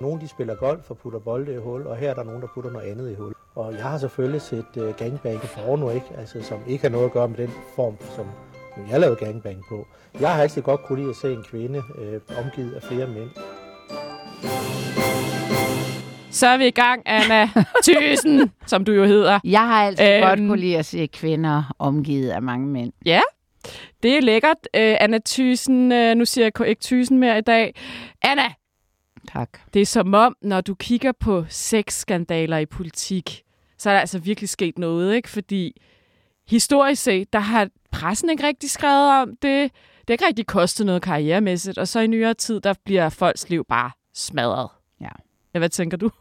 Nogle de spiller golf og putter bolde i hul, og her er der nogen, der putter noget andet i hul. Og jeg har selvfølgelig set uh, gangbang porno, ikke? Altså, som ikke har noget at gøre med den form, som jeg lavede gangbang på. Jeg har altid godt kunne lide at se en kvinde uh, omgivet af flere mænd. Så er vi i gang, Anna Thysen, som du jo hedder. Jeg har altid øhm, godt kunne lide at se kvinder omgivet af mange mænd. Ja, det er lækkert. Uh, Anna Thysen, uh, nu siger jeg ikke Thysen mere i dag. Anna! Tak. Det er som om, når du kigger på sexskandaler i politik, så er der altså virkelig sket noget, ikke? Fordi historisk set, der har pressen ikke rigtig skrevet om det. Det har ikke rigtig kostet noget karrieremæssigt, og så i nyere tid, der bliver folks liv bare smadret. Ja. Ja, hvad tænker du?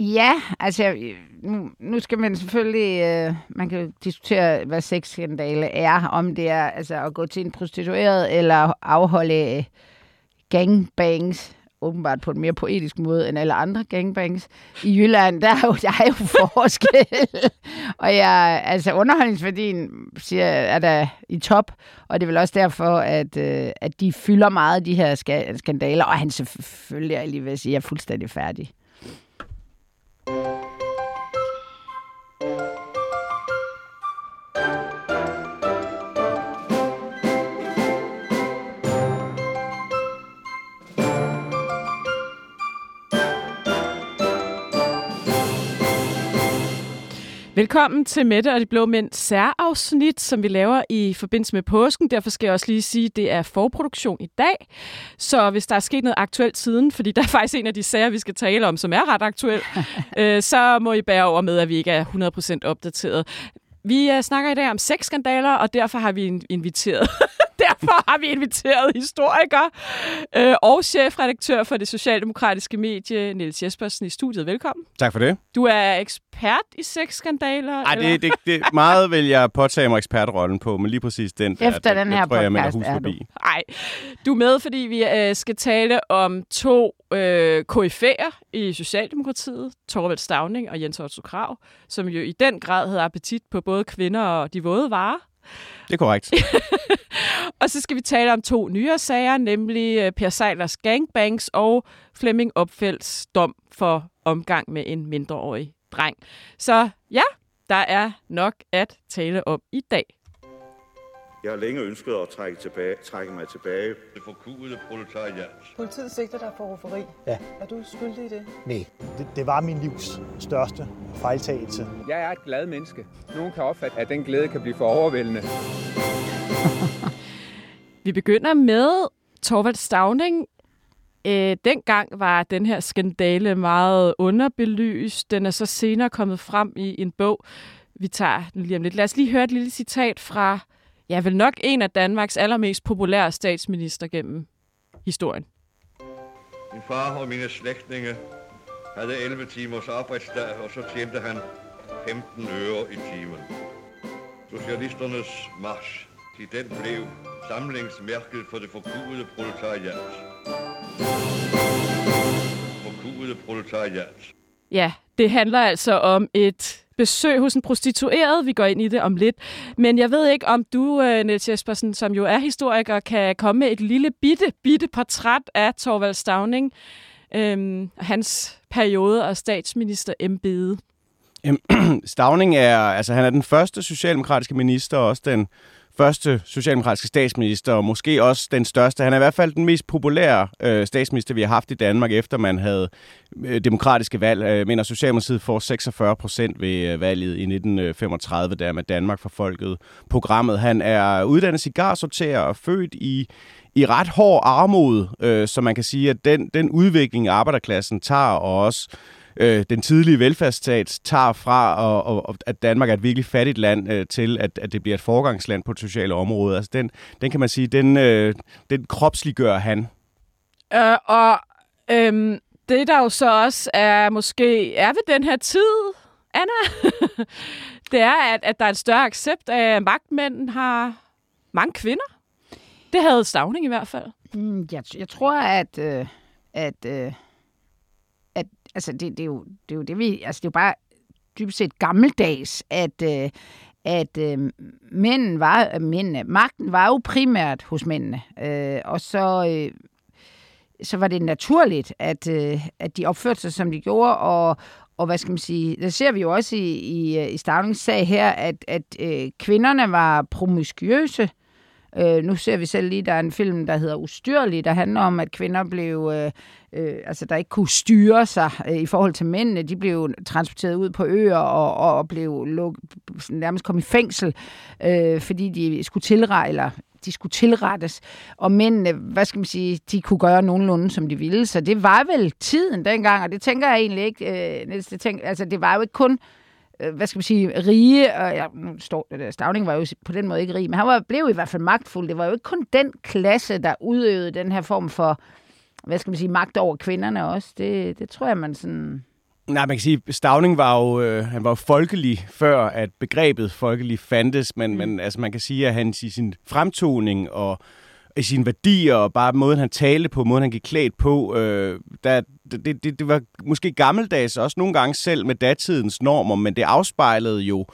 Ja, altså nu, nu skal man selvfølgelig, øh, man kan diskutere, hvad sexskandale er, om det er altså at gå til en prostitueret eller afholde gangbangs, åbenbart på en mere poetisk måde end alle andre gangbangs. I Jylland, der er jo, der er jo forskel. og jeg, altså underholdningsværdien siger, er der i top, og det er vel også derfor, at, øh, at de fylder meget, de her skandaler, og han selvfølgelig, jeg lige vil sige, er fuldstændig færdig. Velkommen til Mette og de Blå Mænd særafsnit, som vi laver i forbindelse med påsken. Derfor skal jeg også lige sige, at det er forproduktion i dag. Så hvis der er sket noget aktuelt siden, fordi der er faktisk en af de sager, vi skal tale om, som er ret aktuel, øh, så må I bære over med, at vi ikke er 100% opdateret. Vi uh, snakker i dag om sexskandaler, og derfor har vi inviteret derfor har vi inviteret historiker øh, og chefredaktør for det socialdemokratiske medie, Niels Jespersen, i studiet. Velkommen. Tak for det. Du er ekspert i sexskandaler? Nej, det, det, det, meget vil jeg påtage mig ekspertrollen på, men lige præcis den der, Efter den her tror, podcast jeg, er du. Nej, du er med, fordi vi øh, skal tale om to øh, KF'er i Socialdemokratiet, Torvald Stavning og Jens Otto Krav, som jo i den grad havde appetit på både kvinder og de våde varer. Det er korrekt. og så skal vi tale om to nyere sager, nemlig øh, Per Seilers gangbangs og Flemming Opfælds dom for omgang med en mindreårig dreng. Så ja, der er nok at tale om i dag. Jeg har længe ønsket at trække, tilbage, trække mig tilbage. Det forkudede proletariat. Politiet sigter dig for rufferi. Ja. Er du skyldig i det? Nej. Det, det var min livs største fejltagelse. Jeg er et glad menneske. Nogen kan opfatte, at den glæde kan blive for overvældende. Vi begynder med Torvald Stavning. Øh, dengang var den her skandale meget underbelyst. Den er så senere kommet frem i en bog. Vi tager den lige om lidt. Lad os lige høre et lille citat fra ja, vel nok en af Danmarks allermest populære statsminister gennem historien. Min far og mine slægtninge havde 11 timers arbejdsdag, og så tjente han 15 øre i timen. Socialisternes march, til den blev samlingsmærket for det forkudede proletariat. Forkudede proletariat. Ja, det handler altså om et besøg hos en prostitueret. Vi går ind i det om lidt. Men jeg ved ikke, om du, øh, Niels Jespersen, som jo er historiker, kan komme med et lille bitte, bitte portræt af Torvald Stavning, øhm, hans periode og statsminister embede. Stavning er, altså han er den første socialdemokratiske minister, og også den første socialdemokratiske statsminister, og måske også den største. Han er i hvert fald den mest populære øh, statsminister, vi har haft i Danmark, efter man havde øh, demokratiske valg. Jeg mener, Socialdemokratiet får 46 procent ved øh, valget i 1935, øh, der med Danmark for folket programmet. Han er uddannet cigarsorterer og født i i ret hård armod, øh, så man kan sige, at den, den udvikling, arbejderklassen tager, og også øh, den tidlige velfærdsstat tager fra, og, og, at Danmark er et virkelig fattigt land, øh, til at, at det bliver et forgangsland på det sociale område. Altså den, den kan man sige, den, øh, den kropsliggør han. Øh, og øhm, det der jo så også er måske er ved den her tid, Anna, det er, at, at der er en større accept af, at magtmænd har mange kvinder. Det havde Stavning i hvert fald. Mm, jeg, jeg tror, at, øh, at, øh, at altså det, det, er jo, det er jo det, vi... Altså det er jo bare dybest set gammeldags, at, øh, at øh, mænden var, øh, mændene, magten var jo primært hos mændene. Øh, og så... Øh, så var det naturligt, at, øh, at de opførte sig, som de gjorde, og, og hvad skal man sige, der ser vi jo også i, i, øh, i sag her, at, at øh, kvinderne var promiskuøse. Øh, nu ser vi selv lige, der er en film, der hedder Ustyrlig, der handler om, at kvinder blev, øh, øh, altså der ikke kunne styre sig øh, i forhold til mændene. De blev transporteret ud på øer og, og, og blev luk, nærmest kom i fængsel, øh, fordi de skulle tilrejle, eller de skulle tilrettes, og mændene, hvad skal man sige, de kunne gøre nogenlunde, som de ville. Så det var vel tiden dengang, og det tænker jeg egentlig ikke, øh, Niels, det tænker, altså det var jo ikke kun hvad skal man sige, rige, og ja, nu står der, Stavning var jo på den måde ikke rig, men han var, blev i hvert fald magtfuld. Det var jo ikke kun den klasse, der udøvede den her form for, hvad skal man sige, magt over kvinderne også. Det, det tror jeg, man sådan... Nej, man kan sige, Stavning var jo, øh, han var jo folkelig før, at begrebet folkelig fandtes, men, mm. men altså, man kan sige, at han i sin fremtoning og i sine værdier, og bare måden, han talte på, måden, han gik klædt på, øh, der, det, det, det var måske gammeldags også nogle gange selv med datidens normer, men det afspejlede jo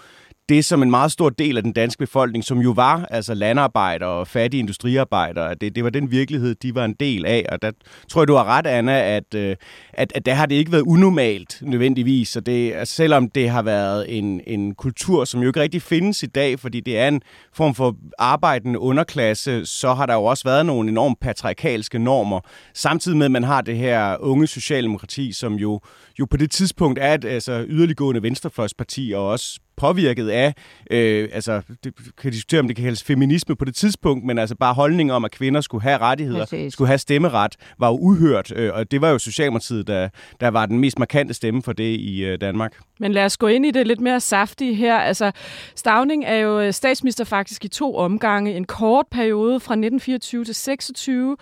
det som en meget stor del af den danske befolkning, som jo var altså landarbejdere og fattige industriarbejdere, det, det var den virkelighed, de var en del af. Og der tror jeg, du har ret, Anna, at, øh, at, at der har det ikke været unormalt nødvendigvis. Så det, altså, selvom det har været en, en kultur, som jo ikke rigtig findes i dag, fordi det er en form for arbejdende underklasse, så har der jo også været nogle enormt patriarkalske normer, samtidig med, at man har det her unge socialdemokrati, som jo, jo på det tidspunkt er et altså, yderliggående venstrefløjsparti, og også påvirket af, øh, altså det kan diskutere, om det kan kaldes feminisme på det tidspunkt, men altså bare holdning om, at kvinder skulle have rettigheder, Præcis. skulle have stemmeret, var jo uhørt, øh, og det var jo Socialdemokratiet, der, der var den mest markante stemme for det i øh, Danmark. Men lad os gå ind i det lidt mere saftige her. Altså, Stavning er jo statsminister faktisk i to omgange. En kort periode fra 1924 til 26,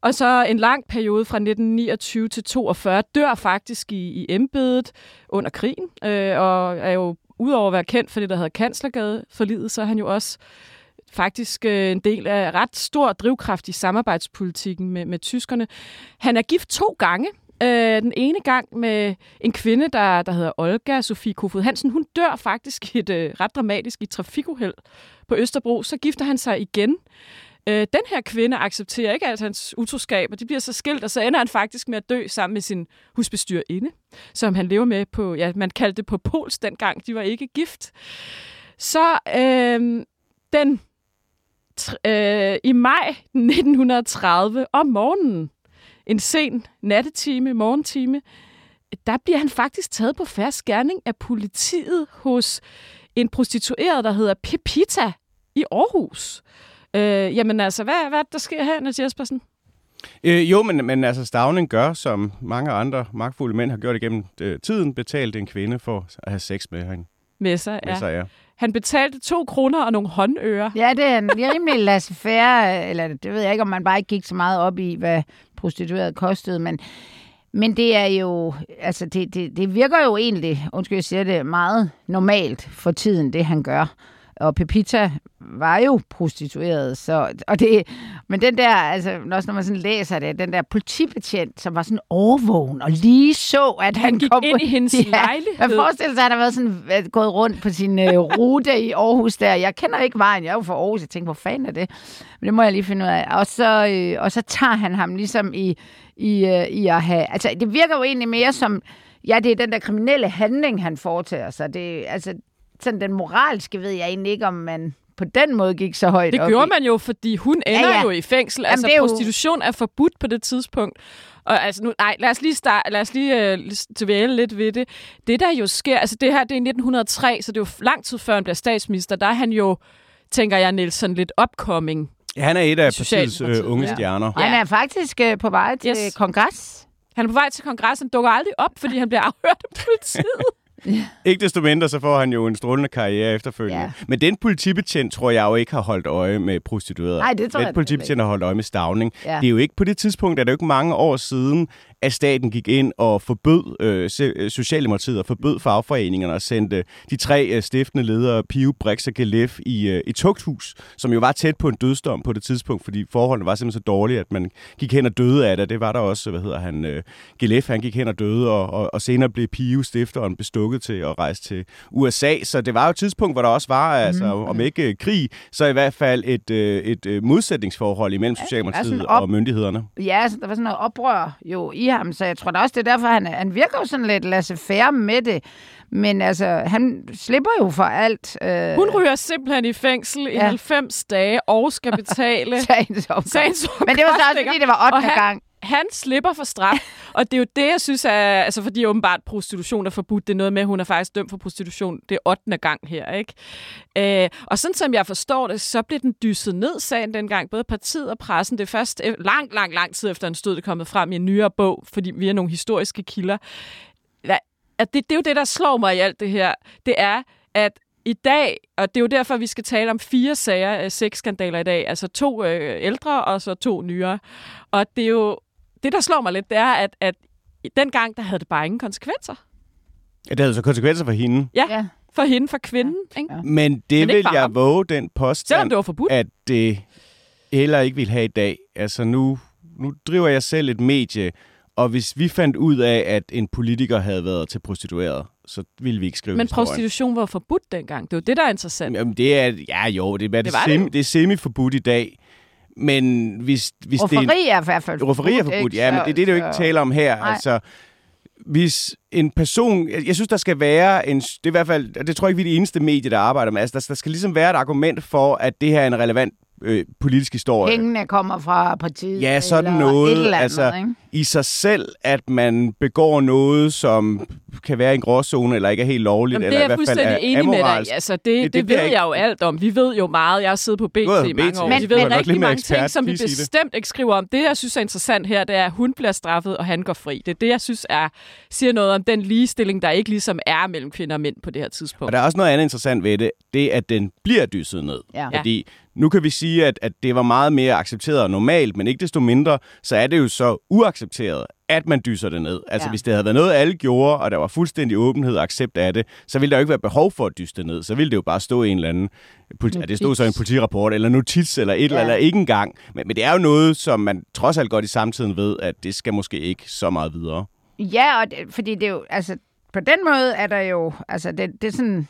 og så en lang periode fra 1929 til 42 dør faktisk i, i embedet under krigen, øh, og er jo udover at være kendt for det, der hedder Kanslergade for livet, så er han jo også faktisk øh, en del af ret stor drivkraft i samarbejdspolitikken med, med tyskerne. Han er gift to gange. Øh, den ene gang med en kvinde, der, der hedder Olga Sofie Kofod Hansen. Hun dør faktisk et øh, ret dramatisk i trafikuheld på Østerbro. Så gifter han sig igen Øh, den her kvinde accepterer ikke alt hans utroskab, og de bliver så skilt, og så ender han faktisk med at dø sammen med sin husbestyrerinde, som han lever med på, ja, man kaldte det på Pols dengang, de var ikke gift. Så øh, den øh, i maj 1930 om morgenen, en sen nattetime, morgentime, der bliver han faktisk taget på færre skærning af politiet hos en prostitueret, der hedder Pepita i Aarhus. Øh, jamen altså, hvad, hvad der sker her, Niels Jespersen? Øh, jo, men, men altså Stavning gør, som mange andre magtfulde mænd har gjort igennem øh, tiden, betalt en kvinde for at have sex med hende. Med sig, ja. Med sig, ja. Han betalte to kroner og nogle håndører. Ja, det er, en, rimelig laissez-faire, eller det ved jeg ikke, om man bare ikke gik så meget op i, hvad prostitueret kostede, men, men det er jo, altså det, det, det virker jo egentlig, undskyld jeg siger det, meget normalt for tiden, det han gør. Og Pepita var jo prostitueret, så, og det, men den der, altså, også når man sådan læser det, den der politibetjent, som var sådan overvågen, og lige så, at han, han gik kom ind i hendes ja, lejlighed. Man forestiller sig, at han har været sådan, gået rundt på sin uh, rute i Aarhus der. Jeg kender ikke vejen, jeg er jo fra Aarhus, jeg tænker, hvor fanden er det? Men det må jeg lige finde ud af. Og så, øh, og så tager han ham ligesom i, i, øh, i at have, altså det virker jo egentlig mere som, ja, det er den der kriminelle handling, han foretager sig. Det, altså, sådan den moralske ved jeg egentlig ikke, om man på den måde gik så højt Det op gjorde i. man jo, fordi hun ender ja, ja. jo i fængsel. Jamen, altså, er jo... prostitution er forbudt på det tidspunkt. Og altså nu, nej, lad os lige, start, lad os lige dvæle lidt ved det. Det, der jo sker, altså det her, det er 1903, så det er jo lang tid før han bliver statsminister. Der er han jo, tænker jeg, Nielsen, lidt upcoming. Ja, han er et af partiets øh, unge ja. stjerner. Ja. Han er faktisk øh, på vej til yes. kongres. Han er på vej til kongres, han dukker aldrig op, fordi han bliver afhørt af politiet. Ja. Ikke desto mindre, så får han jo en strålende karriere efterfølgende. Ja. Men den politibetjent, tror jeg jo ikke har holdt øje med prostituerede. Nej, det tror den jeg politibetjent har holdt øje med stavning. Ja. Det er jo ikke på det tidspunkt, er det jo ikke mange år siden, at staten gik ind og forbød øh, Socialdemokratiet og forbød fagforeningerne og sendte de tre øh, stiftende ledere, Pio, Brix og Gelef, i, øh, i tugthus, som jo var tæt på en dødsdom på det tidspunkt, fordi forholdene var simpelthen så dårlige, at man gik hen og døde af det. Det var der også, hvad hedder han, øh, Gelef, han gik hen og døde, og, og, og senere blev Pio stifteren bestukket til at rejse til USA. Så det var jo et tidspunkt, hvor der også var, mm. altså, om ikke krig, så i hvert fald et, øh, et øh, modsætningsforhold imellem Socialdemokratiet op... og myndighederne. Ja, så der var sådan noget oprør jo i ham, så jeg tror da også, det er derfor, han, han virker jo sådan lidt laissez-faire med det. Men altså, han slipper jo for alt. Øh... Hun ryger simpelthen i fængsel ja. i 90 dage og skal betale sagens Men det var så også, fordi det var 8. han, gang han slipper for straf, og det er jo det, jeg synes er, altså fordi åbenbart prostitution er forbudt, det er noget med, at hun er faktisk dømt for prostitution, det er 8. gang her, ikke? Øh, og sådan som jeg forstår det, så blev den dyset ned, sagen dengang, både partiet og pressen, det er først lang, lang, lang tid efter, han stod det kommet frem i en nyere bog, fordi vi er nogle historiske kilder. At det, det er jo det, der slår mig i alt det her, det er, at i dag, og det er jo derfor, vi skal tale om fire sager af sexskandaler i dag, altså to øh, ældre og så to nyere. Og det er jo det, der slår mig lidt, det er, at, at dengang, der havde det bare ingen konsekvenser. Ja, det havde så konsekvenser for hende. Ja, ja. for hende, for kvinden. Ja. Ikke? Ja. Men det Men vil jeg ham. våge den påstand, Selvom det var forbudt. at det heller ikke vil have i dag. Altså nu, nu driver jeg selv et medie, og hvis vi fandt ud af, at en politiker havde været til prostitueret, så ville vi ikke skrive Men historien. prostitution var forbudt dengang. Det er jo det, der er interessant. Jamen, det er, ja jo, det, er, det, det, semi, det. det er semi-forbudt i dag. Men hvis, hvis rufferi det er, er i hvert fald Rufferi er forbudt, ja, men det er det, du ikke taler om her. Nej. Altså, hvis en person... Jeg synes, der skal være en... Det er i hvert fald... Det tror jeg ikke, vi er det eneste medie, der arbejder med. Altså, der, der skal ligesom være et argument for, at det her er en relevant øh, politisk historie. Pengene kommer fra partiet. Ja, sådan eller noget. Et eller andet, altså, ikke? I sig selv, at man begår noget, som kan være en gråzone, eller ikke er helt lovligt, Jamen, eller i hvert fald er enig med dig. Altså, det, det, det, det ved jeg ikke... jo alt om. Vi ved jo meget. Jeg har siddet på BT i mange år. Men, vi ved men, rigtig mange ekspert, ting, som vi bestemt ikke skriver om. Det, jeg synes er interessant her, det er, at hun bliver straffet, og han går fri. Det er det, jeg synes er, siger noget om den ligestilling, der ikke ligesom er mellem kvinder og mænd på det her tidspunkt. Og der er også noget andet interessant ved det. Det er, at den bliver dysset ned. Ja. Fordi nu kan vi sige, at, at det var meget mere accepteret og normalt, men ikke desto mindre, så er det jo så uaccepteret, at man dyser det ned. Altså ja. hvis det havde været noget, alle gjorde, og der var fuldstændig åbenhed og accept af det, så ville der jo ikke være behov for at dyse det ned. Så ville det jo bare stå i en eller anden, politi- ja, det stod så i en politirapport, eller notits, eller et ja. eller andet, ikke engang. Men, men det er jo noget, som man trods alt godt i samtiden ved, at det skal måske ikke så meget videre. Ja, og det, fordi det er jo, altså på den måde er der jo, altså det, det er sådan,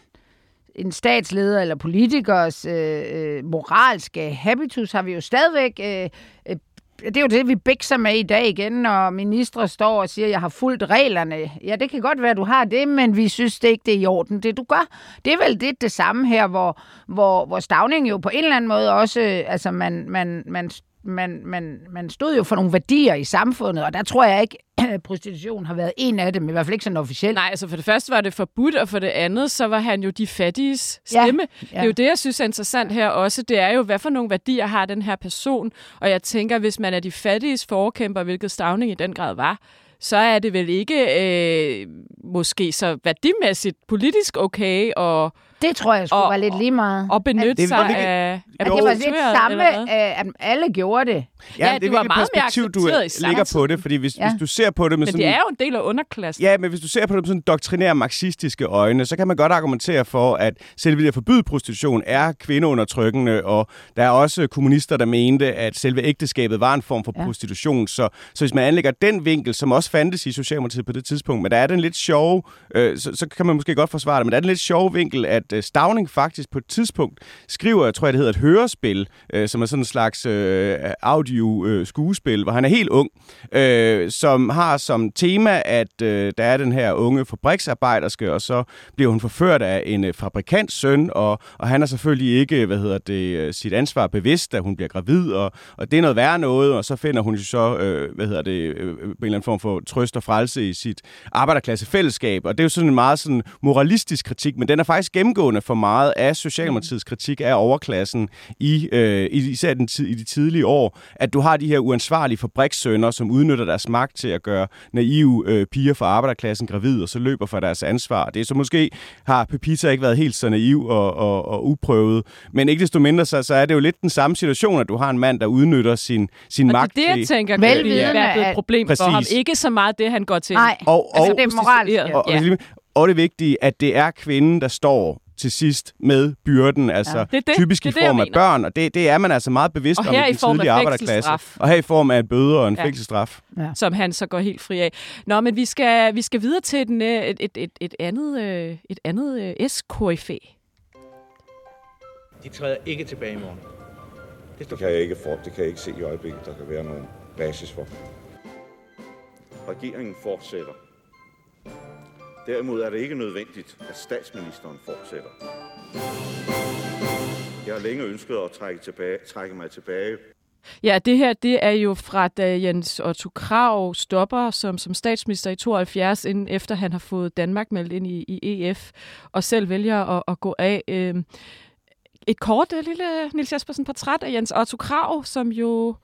en statsleder eller politikers øh, øh, moralske habitus har vi jo stadigvæk øh, øh, det er jo det, vi bækser med i dag igen, når ministre står og siger, at jeg har fulgt reglerne. Ja, det kan godt være, at du har det, men vi synes det ikke, det er i orden, det du gør. Det er vel det, det samme her, hvor, hvor, hvor Stavning jo på en eller anden måde også, øh, altså man, man, man man, man, man stod jo for nogle værdier i samfundet, og der tror jeg ikke, at prostitution har været en af dem, i hvert fald ikke sådan officielt. Nej, altså for det første var det forbudt, og for det andet, så var han jo de fattiges stemme. Ja, ja. Det er jo det, jeg synes er interessant her også. Det er jo, hvad for nogle værdier har den her person? Og jeg tænker, hvis man er de fattiges forkæmper, hvilket Stavning i den grad var, så er det vel ikke øh, måske så værdimæssigt politisk okay at det tror jeg skulle være lidt lige meget. Og benytte sig af, af at det var lidt samme, øh, at alle gjorde det. Ja, ja det, det var meget perspektiv, du ligger på det, fordi hvis, ja. hvis du ser på det med men sådan... Men det er jo en del af underklassen. Ja, men hvis du ser på det med sådan doktrinære marxistiske øjne, så kan man godt argumentere for, at selve det at forbyde prostitution er kvindeundertrykkende, og der er også kommunister, der mente, at selve ægteskabet var en form for ja. prostitution. Så, så hvis man anlægger den vinkel, som også fandtes i Socialdemokratiet på det tidspunkt, men der er den lidt sjove, øh, så, så kan man måske godt forsvare det, men der er den lidt sjove vinkel, at at øh, Stavning faktisk på et tidspunkt skriver, jeg tror, det hedder et hørespil, øh, som er sådan en slags øh, audio-skuespil, øh, hvor han er helt ung, øh, som har som tema, at øh, der er den her unge fabriksarbejderske, og så bliver hun forført af en øh, fabrikants søn, og, og han er selvfølgelig ikke, hvad hedder det, øh, sit ansvar bevidst, da hun bliver gravid, og, og det er noget værre noget, og så finder hun jo så, øh, hvad hedder det, øh, øh, på en eller anden form for trøst og frelse i sit arbejderklassefællesskab, og det er jo sådan en meget sådan moralistisk kritik, men den er faktisk gennemgået gennemgående for meget af Socialdemokratiets kritik af overklassen i øh, især den tid, i de tidlige år, at du har de her uansvarlige fabrikssønner, som udnytter deres magt til at gøre naive øh, piger fra arbejderklassen gravid, og så løber for deres ansvar. Det er så måske har Pepita ikke været helt så naiv og, og, og uprøvet, men ikke desto mindre, så, så er det jo lidt den samme situation, at du har en mand, der udnytter sin, sin og magt. det er det, jeg tænker, kan blive et problem Præcis. for ham. Ikke så meget det, han går til. Nej, og, og, altså det er moralsk. Og, og, ja. og det vigtige, at det er kvinden, der står til sidst med byrden, altså ja, det det. typisk det i form af børn, og det, det er man altså meget bevidst om i den tidlige arbejderklasse. Og her i form af en bøde og en ja. fængselsstraf. Ja. Som han så går helt fri af. Nå, men vi skal, vi skal videre til den, et, et, et, et andet, et andet SKF. De træder ikke tilbage i morgen. Det, det kan jeg ikke for, det kan jeg ikke se i øjeblikket, der kan være nogen basis for. Regeringen fortsætter. Derimod er det ikke nødvendigt, at statsministeren fortsætter. Jeg har længe ønsket at trække, tilbage, trække mig tilbage. Ja, det her det er jo fra da Jens Otto Krav stopper som, som statsminister i 72, inden efter han har fået Danmark meldt ind i, i EF, og selv vælger at, at gå af. Øh, et kort øh, lille øh, Nils Jespersen portræt af Jens Otto Krav, som jo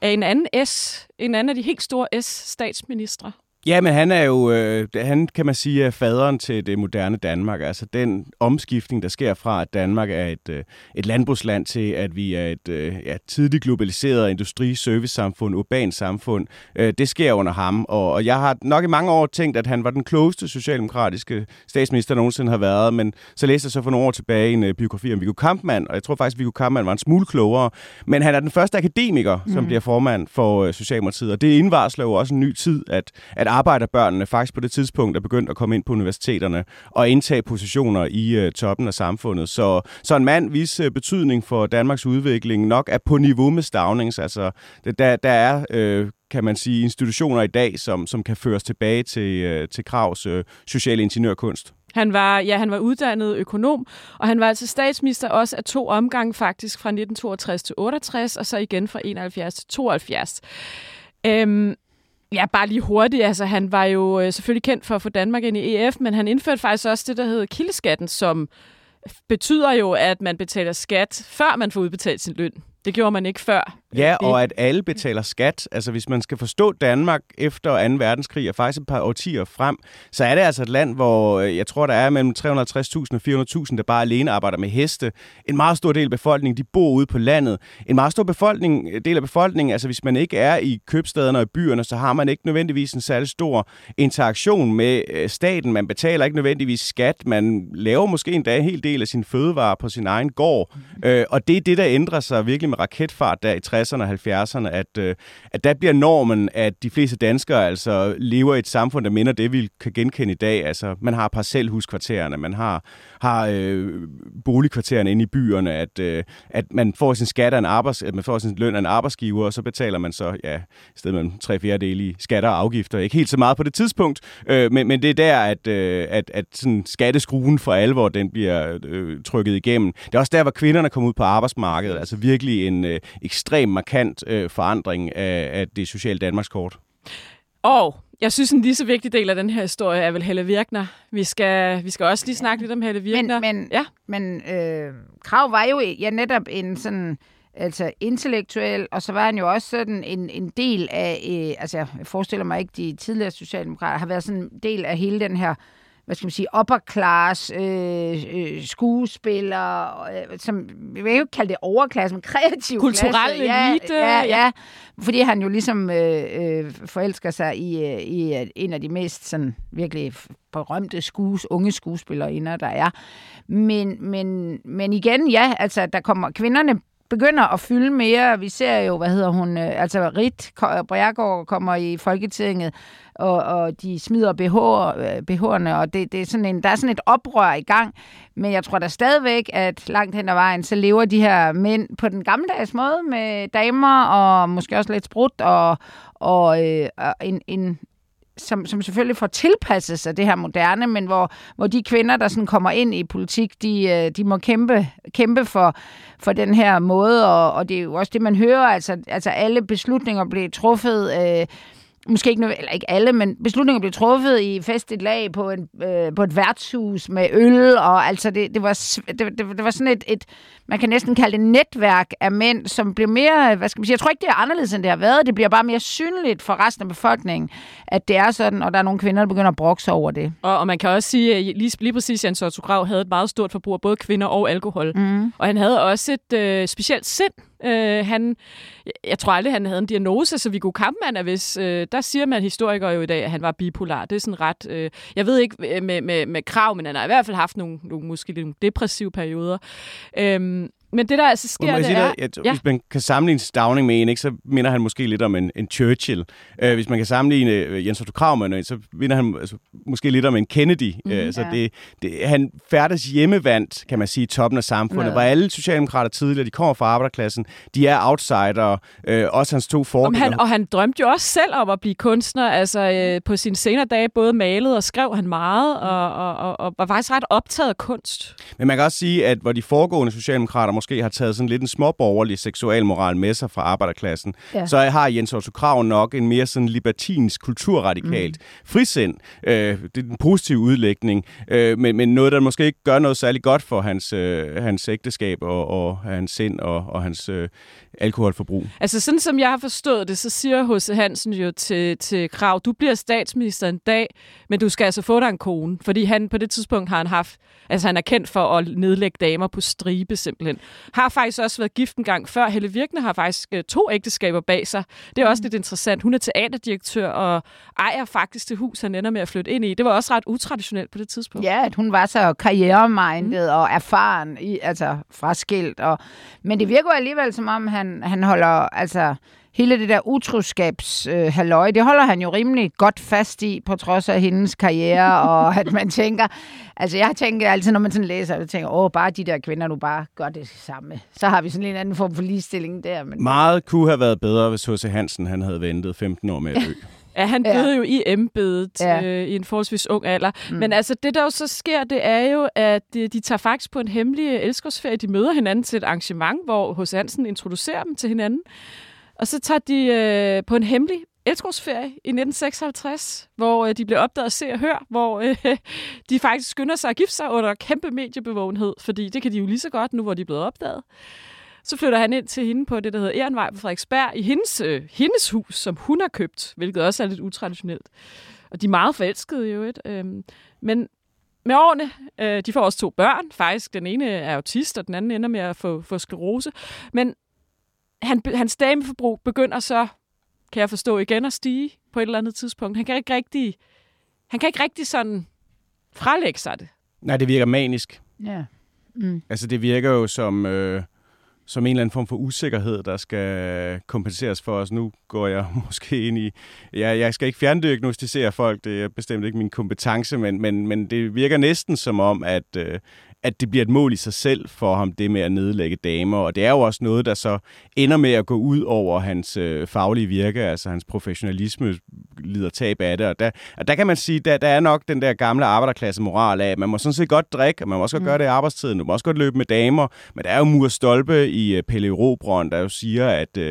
er en anden S, en anden af de helt store S-statsministre. Ja, men han er jo, øh, han kan man sige, er faderen til det moderne Danmark. Altså den omskiftning, der sker fra, at Danmark er et, øh, et landbrugsland til, at vi er et øh, ja, tidligt globaliseret industri, service-samfund, urban samfund, øh, det sker under ham. Og, og jeg har nok i mange år tænkt, at han var den klogeste socialdemokratiske statsminister, der nogensinde har været. Men så læste jeg så for nogle år tilbage en uh, biografi om Viggo Kampmann, og jeg tror faktisk, at Viggo Kampmann var en smule klogere. Men han er den første akademiker, mm. som bliver formand for uh, Socialdemokratiet, og det indvarsler jo også en ny tid, at, at arbejderbørnene faktisk på det tidspunkt er begyndt at komme ind på universiteterne og indtage positioner i øh, toppen af samfundet. Så, så en mand, vis øh, betydning for Danmarks udvikling nok er på niveau med Stavnings. Altså, der, der er øh, kan man sige, institutioner i dag, som, som kan føres tilbage til, øh, til Kravs øh, sociale ingeniørkunst. Han var, ja, han var uddannet økonom, og han var altså statsminister også af to omgange faktisk fra 1962 til 68, og så igen fra 71 til 72. Øhm, Ja, bare lige hurtigt. Altså, han var jo øh, selvfølgelig kendt for at få Danmark ind i EF, men han indførte faktisk også det, der hedder kildeskatten, som betyder jo, at man betaler skat, før man får udbetalt sin løn. Det gjorde man ikke før. Ja, og at alle betaler skat. Altså hvis man skal forstå Danmark efter 2. verdenskrig og faktisk et par årtier frem, så er det altså et land, hvor øh, jeg tror, der er mellem 350.000 og 400.000, der bare alene arbejder med heste. En meget stor del af befolkningen, de bor ude på landet. En meget stor befolkning, del af befolkningen, altså hvis man ikke er i købstederne og i byerne, så har man ikke nødvendigvis en særlig stor interaktion med øh, staten. Man betaler ikke nødvendigvis skat. Man laver måske endda en hel del af sin fødevare på sin egen gård. Mm. Øh, og det er det, der ændrer sig virkelig med raketfart der i 60'erne og 70'erne, at, øh, at der bliver normen, at de fleste danskere altså lever i et samfund, der minder det, vi kan genkende i dag. Altså, man har parcelhuskvartererne, man har, har øh, boligkvartererne inde i byerne, at, øh, at man får sin skat af en arbejds, at man får sin løn af en arbejdsgiver, og så betaler man så, ja, i stedet mellem tre fjerdedele i skatter og afgifter. Ikke helt så meget på det tidspunkt, øh, men, men det er der, at, øh, at, at sådan skatteskruen for alvor, den bliver øh, trykket igennem. Det er også der, hvor kvinderne kommer ud på arbejdsmarkedet, altså virkelig en øh, ekstrem markant øh, forandring af, af det sociale Danmarkskort. Og jeg synes, en lige så vigtig del af den her historie er vel Helle Virkner. Vi skal, vi skal også lige snakke lidt om Helle Virkner. Men, men, ja. men øh, Krav var jo ja, netop en sådan altså intellektuel, og så var han jo også sådan en, en del af, øh, altså jeg forestiller mig ikke, de tidligere socialdemokrater har været sådan en del af hele den her hvad skal man sige, upper class øh, øh, skuespillere, øh, som, jeg vil ikke kalde det overklasse, men kreativ Kulturel elite. Ja, ja, ja, fordi han jo ligesom øh, øh, forelsker sig i, øh, i en af de mest sådan virkelig berømte skues, unge skuespillere, der er. Men, men, men igen, ja, altså der kommer kvinderne begynder at fylde mere. Vi ser jo, hvad hedder hun, øh, altså Rit Bjergård kommer i Folketinget, og, og de smider BH, øh, BH'erne, og det, det er sådan en, der er sådan et oprør i gang. Men jeg tror da stadigvæk, at langt hen ad vejen, så lever de her mænd på den gammeldags måde med damer, og måske også lidt sprut, og, og øh, en, en, som, som selvfølgelig får tilpasset sig det her moderne, men hvor, hvor de kvinder, der sådan kommer ind i politik, de, øh, de må kæmpe, kæmpe for, for den her måde, og, og det er jo også det, man hører, altså, altså alle beslutninger bliver truffet øh, måske ikke, eller ikke alle, men beslutninger blev truffet i festligt lag på, en, øh, på et værtshus med øl, og altså det, det, var, det, det, det var sådan et, et, man kan næsten kalde det netværk af mænd, som bliver mere, hvad skal man sige, jeg tror ikke, det er anderledes, end det har været, det bliver bare mere synligt for resten af befolkningen, at det er sådan, og der er nogle kvinder, der begynder at brokse sig over det. Og, og man kan også sige, at lige, lige præcis Jens Otto Grav havde et meget stort forbrug af både kvinder og alkohol. Mm. Og han havde også et øh, specielt sind. Øh, han, jeg tror aldrig, han havde en diagnose, så Viggo Kampmann er hvis, øh, der siger man historikere jo i dag, at han var bipolar. Det er sådan ret, øh, jeg ved ikke øh, med, med, med krav, men han har i hvert fald haft nogle, nogle måske lidt nogle depressive perioder. Øh, men det, der altså sker, det er... At, Hvis man kan sammenligne Stavning med en, ikke, så minder han måske lidt om en, en Churchill. Uh, hvis man kan sammenligne uh, Jens Otto Krag med en, så minder han altså, måske lidt om en Kennedy. Mm, uh, så ja. det, det, han færdes hjemmevandt, kan man sige, i toppen af samfundet. Ja. Hvor alle socialdemokrater tidligere, de kommer fra arbejderklassen, de er outsider. Uh, også hans to forgængere. han, og han drømte jo også selv om at blive kunstner. Altså, øh, på sine senere dage både malede og skrev han meget, og, og, og, og var faktisk ret optaget af kunst. Men man kan også sige, at hvor de foregående socialdemokrater måske har taget sådan lidt en småborgerlig seksualmoral med sig fra arbejderklassen, Ja. så har Jens Otto Krav nok en mere sådan libertinsk, kulturradikalt mm. frisind. Øh, det er den positive udlægning, øh, men, men noget, der måske ikke gør noget særlig godt for hans, øh, hans ægteskab og, og hans sind og, og hans øh, alkoholforbrug. Altså sådan som jeg har forstået det, så siger H.C. Hansen jo til, til Krav, du bliver statsminister en dag, men du skal altså få dig en kone. Fordi han på det tidspunkt har han haft, altså han er kendt for at nedlægge damer på stribe simpelthen. Har faktisk også været gift en gang før. Helle Virkne har faktisk øh, to ægteskaber bag sig. Det er også lidt interessant. Hun er teaterdirektør og ejer faktisk det hus, han ender med at flytte ind i. Det var også ret utraditionelt på det tidspunkt. Ja, at hun var så karrieremindet mm. og erfaren, i, altså fraskilt. Og, men det virker alligevel, som om han, han holder, altså hele det der utroskabs øh, det holder han jo rimelig godt fast i, på trods af hendes karriere, og at man tænker, altså jeg tænker altid, når man sådan læser, jeg tænker, åh, bare de der kvinder nu bare gør det samme. Så har vi sådan en anden form for ligestilling der. Men... Meget kunne have været bedre, hvis H.C. Hansen han havde ventet 15 år med at dø. Ja, han Ja. døde jo i embedet Ja. ja. øh, i en forholdsvis ung alder. Mm. Men altså, det der jo så sker, det er jo, at de, de tager faktisk på en hemmelig elskovsferie. De møder hinanden til et arrangement, hvor hos Hansen introducerer dem til hinanden. Og så tager de øh, på en hemmelig elskovsferie i 1956, hvor øh, de bliver opdaget af Se og Hør, hvor øh, de faktisk skynder sig at gifte sig under kæmpe mediebevågenhed, fordi det kan de jo lige så godt nu, hvor de er blevet opdaget. Så flytter han ind til hende på det, der hedder Ehrenvej på Frederiksberg, i hendes, øh, hendes hus, som hun har købt, hvilket også er lidt utraditionelt. Og de er meget forelskede jo et. Øh, men med årene, øh, de får også to børn. Faktisk, den ene er autist, og den anden ender med at få, få sklerose. Men han, hans dameforbrug begynder så, kan jeg forstå, igen at stige på et eller andet tidspunkt. Han kan ikke rigtig, han kan ikke rigtig sådan frelægge sig det. Nej, det virker manisk. Ja. Mm. Altså, det virker jo som, øh, som en eller anden form for usikkerhed, der skal kompenseres for os. Nu går jeg måske ind i... Ja, jeg skal ikke fjerndiagnostisere folk, det er bestemt ikke min kompetence, men, men, men det virker næsten som om, at, øh, at det bliver et mål i sig selv for ham, det med at nedlægge damer. Og det er jo også noget, der så ender med at gå ud over hans øh, faglige virke, altså hans professionalisme lider tab af det. Og der, og der kan man sige, der, der er nok den der gamle arbejderklasse moral af, at man må sådan set godt drikke, og man må også godt Mm. gøre det i arbejdstiden, du må også godt løbe med damer, men der er jo Mur Stolpe i uh, Pelle Robron, der jo siger, at, uh,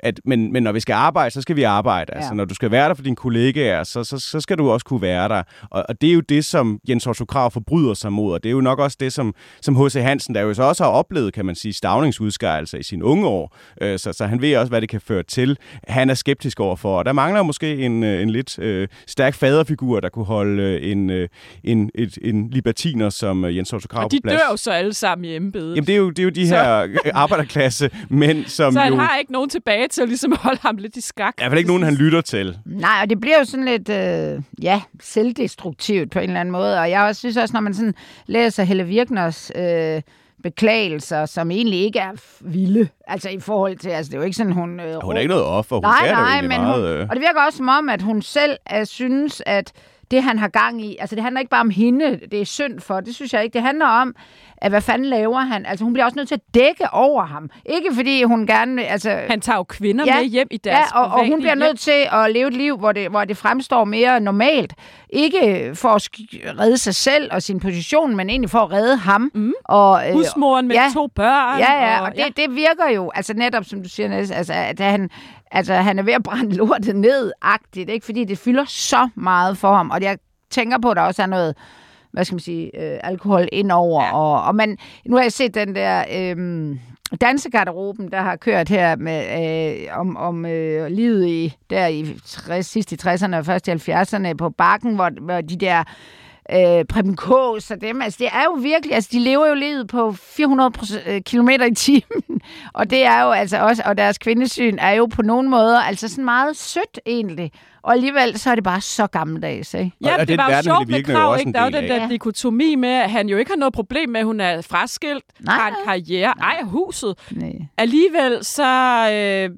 at men, men når vi skal arbejde, så skal vi arbejde. Altså, Ja. når du skal være der for dine kollegaer, så, så, så skal du også kunne være der. Og, og det er jo det, som Jens Otto Krav forbryder sig mod, og det er jo nok også det, som som H.C. Hansen, der jo så også har oplevet, kan man sige, stavningsudskejelser i sine unge år. Øh, så, så han ved også, hvad det kan føre til. Han er skeptisk overfor, og der mangler måske en, øh, en lidt øh, stærk faderfigur, der kunne holde øh, en, øh, en, et, en libertiner som øh, Jens Otto Krav Og de på plads. dør jo så alle sammen i embedet. Jamen, det er jo, det er jo de Så- her arbejderklasse mænd, som så han jo... har ikke nogen tilbage til at ligesom holde ham lidt i skak. Der er vel ikke nogen, han lytter til. Nej, og det bliver jo sådan lidt, øh, ja, selvdestruktivt på en eller anden måde. Og jeg også synes også, når man sådan læser Helle Virkners øh, beklagelser, som egentlig ikke er vilde, altså i forhold til, altså det er jo ikke sådan, hun... Øh, Hun er ikke noget offer. Hun nej, nej, men meget... hun, øh, og det virker også som om, at hun selv uh, synes, at det, han har gang i, altså det handler ikke bare om hende, det er synd for, det synes jeg ikke. Det handler om, at hvad fanden laver han? Altså hun bliver også nødt til at dække over ham. Ikke fordi hun gerne, altså... Han tager jo kvinder med hjem i deres Ja, og, og hun bliver nødt til at leve et liv, hvor det, hvor det fremstår mere normalt. Ikke for at redde sig selv og sin position, men egentlig for at redde ham. Mm. Og, øh, Husmoren med ja. to børn. Ja, ja, og, og det, det virker jo, altså netop som du siger, Niels, altså, at han, altså, han er ved at brænde lortet ned-agtigt, ikke? fordi det fylder så meget for ham. Og jeg tænker på, at der også er noget hvad skal man sige, øh, alkohol indover. Ja. Og, og man, nu har jeg set den der øh, dansegarderoben, der har kørt her med, øh, om, om øh, livet i, der i 60, sidst i 60'erne og først i 70'erne på bakken, hvor, hvor de der øh, Preben Kås og dem. Altså, det er jo virkelig, altså, de lever jo livet på 400 km i timen, og det er jo altså også, og deres kvindesyn er jo på nogle måder, altså sådan meget sødt egentlig, og alligevel så er det bare så gammeldags, ikke? Ja, Og det, var jo verden, sjovt med Krav, også ikke? Der er jo den der dikotomi med, at han jo ikke har noget problem med, at hun er fraskilt, Nej, har en nej. karriere, ejer huset. Nej. Alligevel så øh,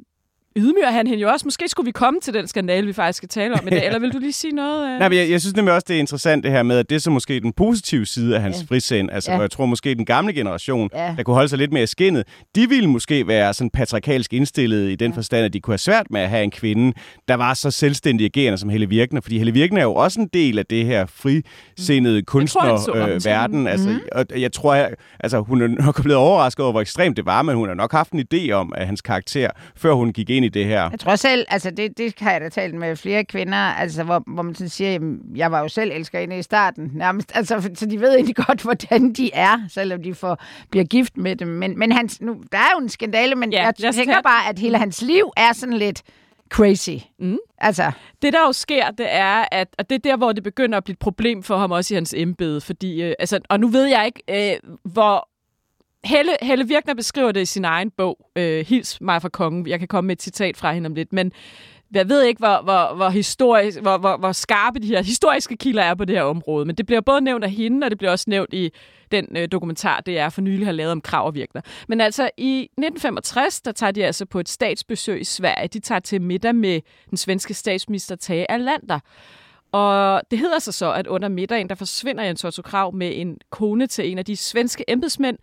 ydmyger han hende jo også. Måske skulle vi komme til den skandale, vi faktisk skal tale om i dag. Eller vil du lige sige noget? Øh? Nej, men jeg, jeg synes nemlig også, det er interessant det her med, at det er så måske den positive side af hans Ja. frisind. Altså, Ja. jeg tror måske den gamle generation, Ja. der kunne holde sig lidt mere i skinnet, de ville måske være sådan patriarkalsk indstillet i den ja. forstand, at de kunne have svært med at have en kvinde, der var så selvstændig agerende som Helle Virkner. Fordi Helle Virkner er jo også en del af det her frisindede Mm. kunstnerverden. Øh, altså, Mhm. og jeg tror, jeg, altså, hun er nok blevet overrasket over, hvor ekstremt det var, men hun har nok haft en idé om at hans karakter, før hun gik ind i det her. Jeg tror selv, altså det, det har jeg da talt med flere kvinder, altså hvor, hvor man sådan siger, jamen, jeg var jo selv elskerinde i starten, nærmest, altså så de ved egentlig godt, hvordan de er, selvom de får, bliver gift med dem. Men, men hans, nu, der er jo en skandale, men lad jeg tænker bare, at hele hans liv er sådan lidt crazy. Mm. Altså, Det, der jo sker, det er, at og det er der, hvor det begynder at blive et problem for ham også i hans embede. Fordi, øh, altså, og nu ved jeg ikke, øh, hvor... Helle, Helle Virkner beskriver det i sin egen bog, øh, Hils mig fra kongen. Jeg kan komme med et citat fra hende om lidt, men jeg ved ikke, hvor, hvor, hvor, historisk, hvor, hvor, hvor skarpe de her historiske kilder er på det her område, men det bliver både nævnt af hende, og det bliver også nævnt i den øh, dokumentar, det er for nylig har lavet om Krav og Virkner. Men altså, i 1965, der tager de altså på et statsbesøg i Sverige. De tager til middag med den svenske statsminister Tage Erlander. Og det hedder sig så, at under middagen, der forsvinder Jens Otto Krav med en kone til en af de svenske embedsmænd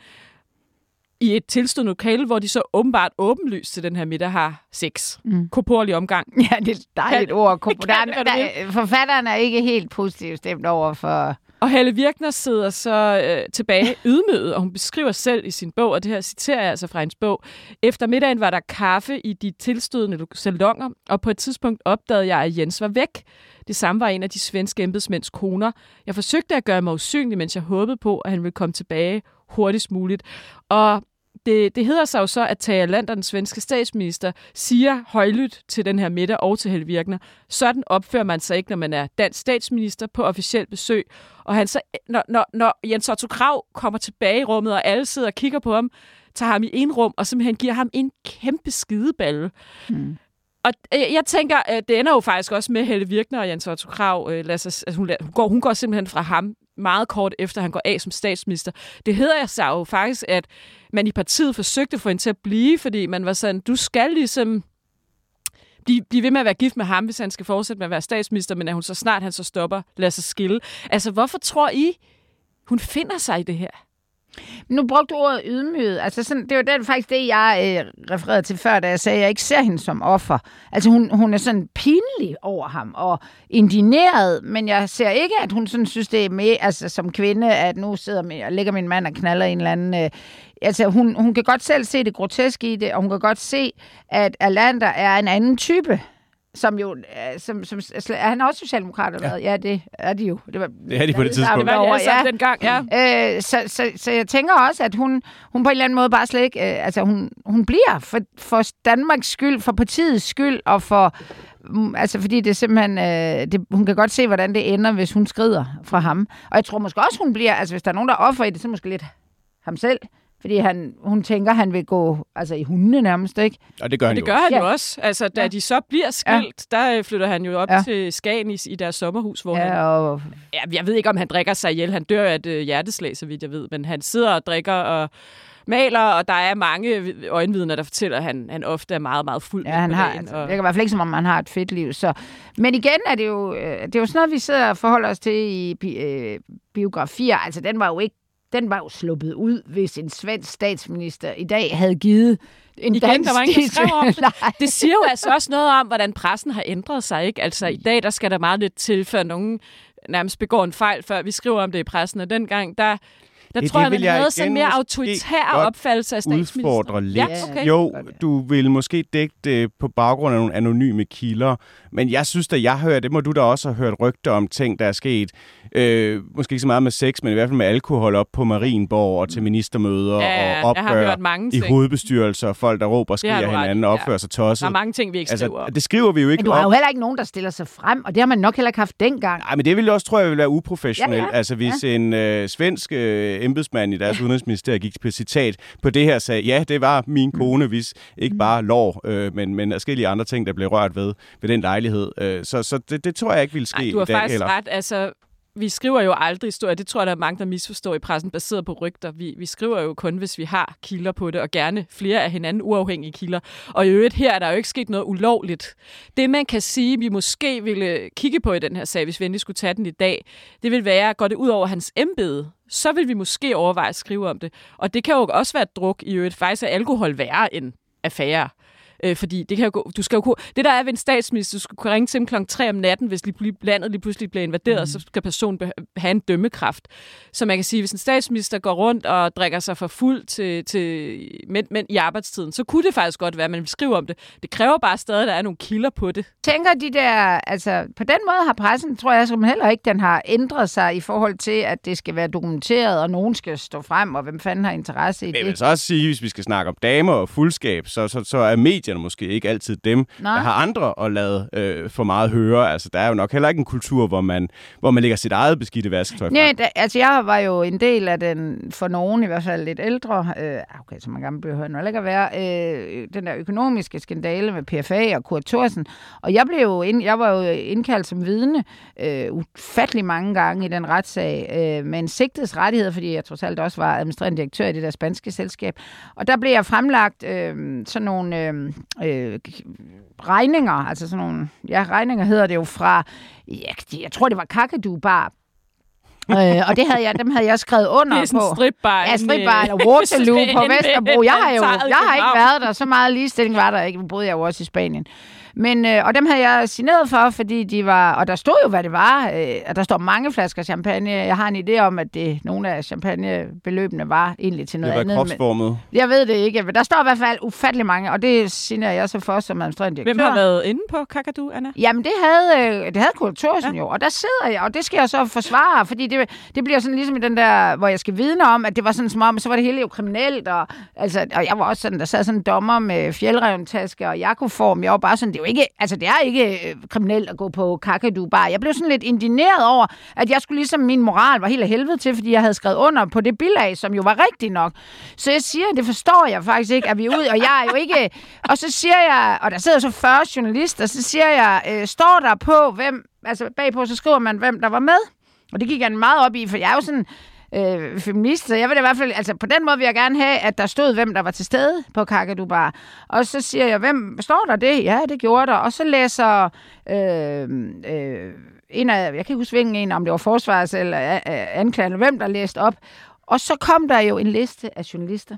i et tilstående lokale, hvor de så åbenbart åbenlyst til den her middag har sex. Mm. Korporlig omgang. ja, det er et dejligt Kan- ord. kan Der, det, der, forfatteren er ikke helt positivt stemt over for... Og Helle Virkner sidder så øh, tilbage ydmyget, og hun beskriver selv i sin bog, og det her citerer jeg altså fra hendes bog, efter middagen var der kaffe i de tilstødende lo- salonger, og på et tidspunkt opdagede jeg, at Jens var væk. Det samme var en af de svenske embedsmænds koner. Jeg forsøgte at gøre mig usynlig, mens jeg håbede på, at han ville komme tilbage hurtigst muligt. Og det, det hedder sig jo så, at Tage Lander, den svenske statsminister, siger højlydt til den her middag og til Helle Virkner, sådan opfører man sig ikke, når man er dansk statsminister på officielt besøg. Og han så, når, når, når Jens Otto Krav kommer tilbage i rummet, og alle sidder og kigger på ham, tager ham i en rum, og simpelthen giver ham en kæmpe skideballe. Mm. Og øh, jeg tænker, øh, det ender jo faktisk også med Helle Virkner og Jens Otto Krav. Øh, lader sig, altså hun, går, hun går simpelthen fra ham meget kort efter, han går af som statsminister. Det hedder sig jo faktisk, at man i partiet forsøgte at få hende til at blive, fordi man var sådan, du skal ligesom blive, blive ved med at være gift med ham, hvis han skal fortsætte med at være statsminister, men at hun så snart han så stopper, lader sig skille. Altså, hvorfor tror I, hun finder sig i det her? Nu brugte du ordet ydmyget. Altså sådan, det var det, faktisk det, jeg øh, refererede til før, da jeg sagde, at jeg ikke ser hende som offer. Altså hun, hun er sådan pinlig over ham og indineret, men jeg ser ikke, at hun sådan synes, det er med, altså som kvinde, at nu sidder min, og ligger min mand og knaller en eller anden... Øh, altså hun, hun kan godt selv se det groteske i det, og hun kan godt se, at Alander er en anden type som jo, øh, som, som, er han også socialdemokrat eller hvad? Ja, det er de jo. Det, var, Det er de på det tidspunkt. Det var Derovre, det altså dengang, ja. Øh, så, så, så jeg tænker også, at hun, hun på en eller anden måde bare slet ikke... Øh, altså, hun, hun bliver for, for Danmarks skyld, for partiets skyld, og for... mm, Altså, fordi det er simpelthen... Øh, det, hun kan godt se, hvordan det ender, hvis hun skrider fra ham. Og jeg tror måske også, hun bliver... Altså, hvis der er nogen, der er offer i det, så måske lidt ham selv. Fordi han, hun tænker, han vil gå altså, i hundene nærmest, ikke? Og det gør han det jo gør også. han Ja. jo også. Altså, da Ja. de så bliver skilt, ja. der øh, flytter han jo op Ja. til Skagen i, i deres sommerhus, hvor han... Ja, og Ja, jeg ved ikke, om han drikker sig ihjel. Han dør af et øh, hjerteslag, så vidt jeg ved. Men han sidder og drikker og maler, og der er mange øjenvidner, der fortæller, at han, han ofte er meget, meget fuld. Ja, han har, dagen, altså, og... det kan i hvert fald ikke, som om han har et fedt liv. Så. Men igen er det jo, øh, det er jo sådan noget, vi sidder og forholder os til i bi, øh, biografier. Altså, den var jo ikke den var jo sluppet ud, hvis en svensk statsminister i dag havde givet en Igen, dansk der var ingen, der det. Nej. Det siger jo altså også noget om, hvordan pressen har ændret sig. Ikke? Altså i dag, der skal der meget lidt til, før nogen nærmest begår en fejl, før vi skriver om det i pressen. Og dengang, der, Der Det- tror det jeg, man jeg havde sådan mere autoritær opfattelse af statsministeren. udfordre lidt. Ja, okay. Jo, du vil måske dække det på baggrund af nogle anonyme kilder, men jeg synes at jeg hører, det må du da også have hørt rygter om ting, der er sket. Øh, måske ikke så meget med sex, men i hvert fald med alkohol op på Marienborg og til ministermøder Ja, ja, og jeg har opgør hørt mange i ting. hovedbestyrelser, folk der råber og skriger hinanden i, og ja. opfører sig Der tosset. er mange ting, vi ikke skriver Altså, det skriver vi jo ikke Men du har jo heller ikke nogen, der stiller sig frem, og det har man nok heller ikke haft dengang. Nej, men det ville også, tror jeg, ville være uprofessionelt. Ja, ja. Altså, hvis ja. en øh, svensk øh, embedsmand i deres udenrigsministerium gik på citat på det her, sagde, ja, det var min kone, hvis ikke bare lår, øh, men, men forskellige andre ting, der blev rørt ved, ved den lejlighed. Øh, så så det, det tror jeg ikke ville ske Nej, du har i dag faktisk heller. ret. Altså, vi skriver jo aldrig historier. Det tror jeg, der er mange, der misforstår i pressen, baseret på rygter. Vi, vi skriver jo kun, hvis vi har kilder på det, og gerne flere af hinanden uafhængige kilder. Og i øvrigt her er der jo ikke sket noget ulovligt. Det, man kan sige, vi måske ville kigge på i den her sag, hvis vi endelig skulle tage den i dag, det vil være, går det ud over hans embede, så vil vi måske overveje at skrive om det. Og det kan jo også være et druk i øvrigt. Faktisk er alkohol værre end affære. Øh, fordi det kan jo gå, du skal jo kunne, det der er ved en statsminister, du skal kunne ringe til dem klokken 3 om natten, hvis lige, landet lige pludselig bliver invaderet, mm. så skal personen have en dømmekraft. Så man kan sige, hvis en statsminister går rundt og drikker sig for fuld til, til mænd, mænd i arbejdstiden, så kunne det faktisk godt være, at man vil skrive om det. Det kræver bare stadig, at der er nogle kilder på det. tænker de der, altså på den måde har pressen, tror jeg som heller ikke, den har ændret sig i forhold til, at det skal være dokumenteret, og nogen skal stå frem, og hvem fanden har interesse i Men jeg vil det. så også sige, hvis vi skal snakke om damer og fuldskab, så, så, så er medierne måske ikke altid dem, Nej. der har andre at lade øh, for meget høre. Altså, der er jo nok heller ikke en kultur, hvor man, hvor man lægger sit eget beskidte vasketøj frem. Nej, da, altså jeg var jo en del af den, for nogen i hvert fald lidt ældre, øh, okay, så man gammel behøver nu ikke at være, øh, den der økonomiske skandale med PFA og Kurt Thorsen. Og jeg, blev jo ind, jeg var jo indkaldt som vidne øh, ufattelig mange gange i den retssag øh, med en sigtets rettigheder, fordi jeg trods alt også var administrerende direktør i det der spanske selskab. Og der blev jeg fremlagt øh, sådan nogle øh, øh, regninger, altså sådan nogle, ja, regninger hedder det jo fra, ja, jeg tror det var Kakadu Bar, øh, og det havde jeg, dem havde jeg skrevet under Det er sådan på. stripbar. Ja, stripbar i- eller Waterloo på ved Vesterbro. Jeg har jo i jeg har ikke været der. Så meget ligestilling var der ikke. Nu boede jeg jo også i Spanien. Men, øh, og dem havde jeg signeret for, fordi de var... Og der stod jo, hvad det var. Øh, og der står mange flasker champagne. Jeg har en idé om, at det, nogle af champagnebeløbene var egentlig til Det noget var andet. Men, kropsformet. jeg ved det ikke, men der står i hvert fald ufattelig mange, og det signerer jeg så for som administrerende direktør. Hvem har været inde på Kakadu, Anna? Jamen, det havde, øh, det havde Kurt Thorsen ja. jo, og der sidder jeg, og det skal jeg så forsvare, fordi det, det bliver sådan ligesom i den der, hvor jeg skal vidne om, at det var sådan som om, så var det hele jo kriminelt, og, altså, og jeg var også sådan, der sad sådan en dommer med fjeldreventaske og jakoform, jeg var bare sådan, det ikke, altså det er ikke øh, kriminelt at gå på kakadu bar. Jeg blev sådan lidt indineret over, at jeg skulle ligesom, min moral var helt af helvede til, fordi jeg havde skrevet under på det bilag, som jo var rigtigt nok. Så jeg siger, det forstår jeg faktisk ikke, at vi er ude, og jeg er jo ikke, og så siger jeg, og der sidder så 40 journalister, så siger jeg, øh, står der på, hvem, altså bagpå, så skriver man, hvem der var med. Og det gik jeg meget op i, for jeg er jo sådan øh, feminist, så jeg vil i hvert fald, altså på den måde vil jeg gerne have, at der stod, hvem der var til stede på Kakadu Bar. Og så siger jeg, hvem står der det? Ja, det gjorde der. Og så læser øh, øh, en af, jeg kan ikke huske hvilken en, om det var forsvars eller øh, øh anklagerne, hvem der læste op. Og så kom der jo en liste af journalister,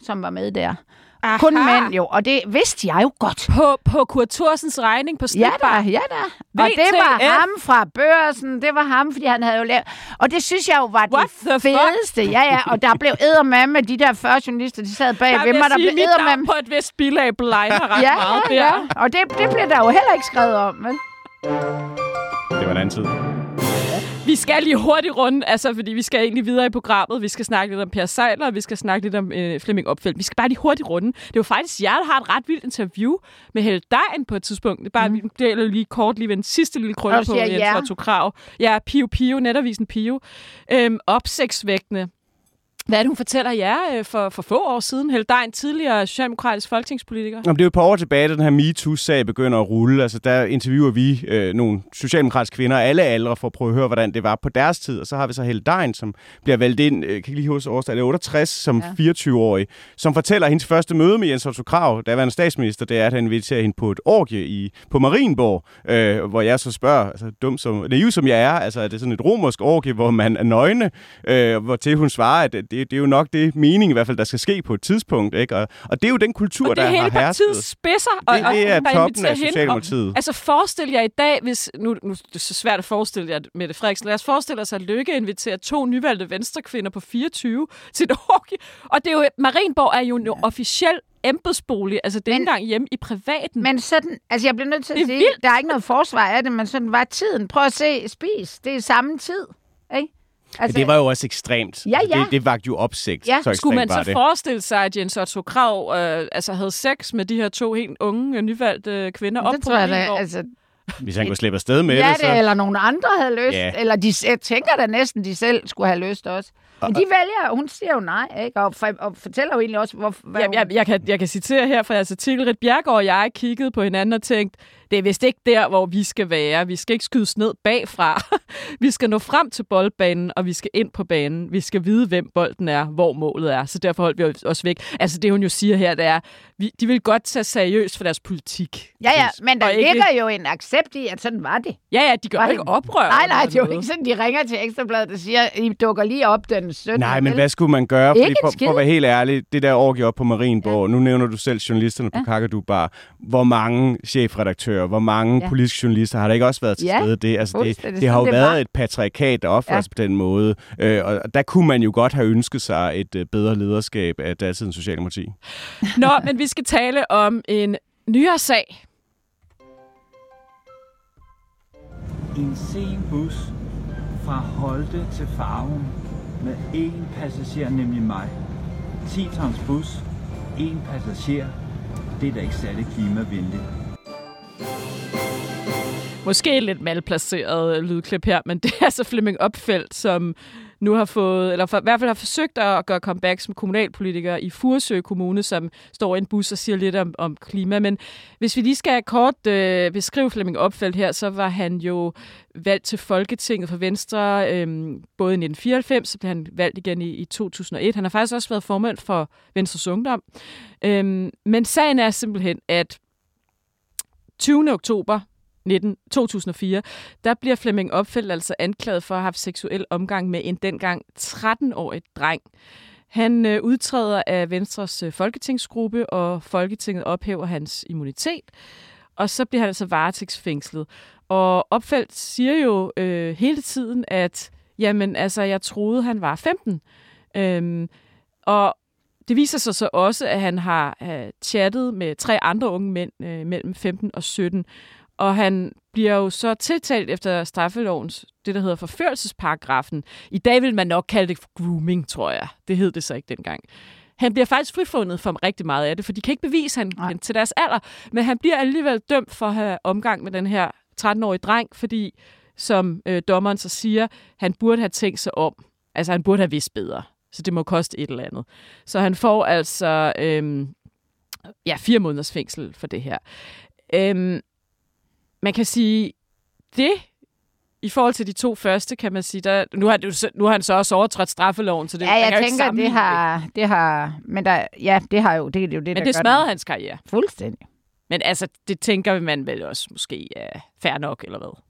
som var med der. Aha. Kun mænd jo, og det vidste jeg jo godt. På, på Kurt Thorsens regning på Ja stripbar? da, ja da. Og det var VTF. ham fra børsen, det var ham, fordi han havde jo lavet... Og det synes jeg jo var What det fuck? fedeste. Ja, ja, og der blev eddermame, de der 40 journalister, de sad bag Der ved mig, der sige, blev eddermame. på et vist bilag blegner ret Ja, meget ja, der. ja. Og det, det blev der jo heller ikke skrevet om, vel? Det var en anden tid. Vi skal lige hurtigt runde, altså, fordi vi skal egentlig videre i programmet. Vi skal snakke lidt om Per Seiler, og vi skal snakke lidt om øh, Flemming Opfeldt. Vi skal bare lige hurtigt runde. Det var faktisk jer, der har et ret vildt interview med Helle Dejen på et tidspunkt. Det er bare, mm. vi deler lige kort lige ved en sidste lille krølle på Jens ja. Otto Krav. Ja, Pio Pio, netavisen Pio. Øhm, opsigtsvægtende. Hvad er det, hun fortæller jer øh, for, for få år siden? Helle Dejen, tidligere socialdemokratisk folketingspolitiker. Om det er jo et par år tilbage, da den her MeToo-sag begynder at rulle. Altså, der interviewer vi øh, nogle socialdemokratiske kvinder af alle aldre for at prøve at høre, hvordan det var på deres tid. Og så har vi så Helle Dein, som bliver valgt ind, øh, kan lige huske årstal, det er 68, som ja. 24-årig, som fortæller at hendes første møde med Jens Otto Krav, der var en statsminister, det er, at han inviterer hende på et orgie i, på Marienborg, øh, hvor jeg så spørger, altså dum som, naiv som jeg er, altså er det sådan et romersk orgie, hvor man er nøgne, øh, hvor til hun svarer, at det det, det er jo nok det mening i hvert fald, der skal ske på et tidspunkt. Ikke? Og, og det er jo den kultur, og det er der hele har hersket. partiets spidser. Og, Det- det er og, der toppen af. Socialdemokratiet. Og, altså forestil jer i dag, hvis... Nu, nu det er så svært at forestille jer, Mette Frederiksen. Lad os forestille os, at Lykke inviterer to nyvalgte venstrekvinder på 24 til et orgie. Og det er jo... Marienborg er jo en officiel embedsbolig. Altså, det er ikke engang hjemme i privaten. Men sådan, altså jeg bliver nødt til at sige, vildt. der er ikke noget forsvar af det, men sådan var tiden. Prøv at se, spis. Det er samme tid, ikke? Altså, det var jo også ekstremt. Ja, Altså, ja. Det, det vagte jo opsigt. Ja. så Skulle man så det. forestille sig, at Jens Otto Krav øh, altså havde sex med de her to helt unge, øh, nyvalgte øh, kvinder op det på tror jeg da, altså, Hvis han kunne slippe afsted med ja, det, så... det, eller nogen andre havde lyst. Ja. Eller de, jeg tænker da næsten, de selv skulle have lyst også. Men de vælger, hun siger jo nej, ikke? Og, for, og fortæller jo egentlig også, hvor, hvad Jeg, jeg, jeg, kan, jeg kan citere her fra jeres artikel. Rit Bjergård og jeg kiggede på hinanden og tænkte, det er vist ikke der, hvor vi skal være. Vi skal ikke skydes ned bagfra. vi skal nå frem til boldbanen, og vi skal ind på banen. Vi skal vide, hvem bolden er, hvor målet er. Så derfor holdt vi os væk. Altså det, hun jo siger her, det er, vi, de vil godt tage seriøst for deres politik. Ja, ja, men der Og ikke- ligger jo en accept i, at sådan var det. Ja, ja, de gør Var ikke det- oprør. Nej, nej, det er jo ikke sådan, de ringer til Ekstrabladet og siger, I dukker lige op den 17. Nej, men hvad skulle man gøre? Ikke Fordi for, for at være helt ærlig, det der orgie op på Marienborg, ja. nu nævner du selv journalisterne på ja. Kakadu Bar. Hvor mange chefredaktører, hvor mange Ja. politiske journalister har der ikke også været til Ja, stede? Det, altså, det, fuldstændig. det har jo det været var. et patriarkat, der opføres ja. på den måde. Øh, og der kunne man jo godt have ønsket sig et øh, bedre lederskab af datidens Socialdemokrati. Nå, men vi skal tale om en nyere sag. En sen bus fra Holte til Farum med én passager, nemlig mig. 10 tons bus, én passager. Det er da ikke særlig klimavenligt. Måske lidt malplaceret lydklip her, men det er så Flemming Opfeldt, som nu har fået, eller for, i hvert fald har forsøgt at gøre comeback som kommunalpolitiker i Furesø Kommune, som står i en bus og siger lidt om, om klima. Men hvis vi lige skal kort øh, beskrive Flemming Opfeldt her, så var han jo valgt til Folketinget for Venstre øh, både i 1994, så blev han valgt igen i, i 2001. Han har faktisk også været formand for Venstres Ungdom. Øh, men sagen er simpelthen, at 20. oktober 19, 2004, der bliver Flemming Opfeldt altså anklaget for at have haft seksuel omgang med en dengang 13-årig dreng. Han øh, udtræder af Venstres øh, folketingsgruppe, og Folketinget ophæver hans immunitet. Og så bliver han altså varetægtsfængslet. Og Opfeldt siger jo øh, hele tiden, at jamen, altså, jeg troede, han var 15. Øhm, og det viser sig så også, at han har øh, chattet med tre andre unge mænd øh, mellem 15 og 17. Og han bliver jo så tiltalt efter straffelovens, det der hedder forførelsesparagrafen. I dag vil man nok kalde det grooming, tror jeg. Det hed det så ikke dengang. Han bliver faktisk frifundet for rigtig meget af det, for de kan ikke bevise han Nej. til deres alder. Men han bliver alligevel dømt for at have omgang med den her 13-årige dreng, fordi, som øh, dommeren så siger, han burde have tænkt sig om. Altså, han burde have vidst bedre. Så det må koste et eller andet. Så han får altså øhm, ja, fire måneders fængsel for det her. Øhm, man kan sige, det i forhold til de to første, kan man sige, der, nu, har det, nu har han så også overtrådt straffeloven, så det Ja, jeg jo ikke tænker, det har, det har, men der, ja, det har jo, det er jo det, Men der det den. hans karriere. Fuldstændig. Men altså, det tænker man vel også måske er fair nok, eller hvad?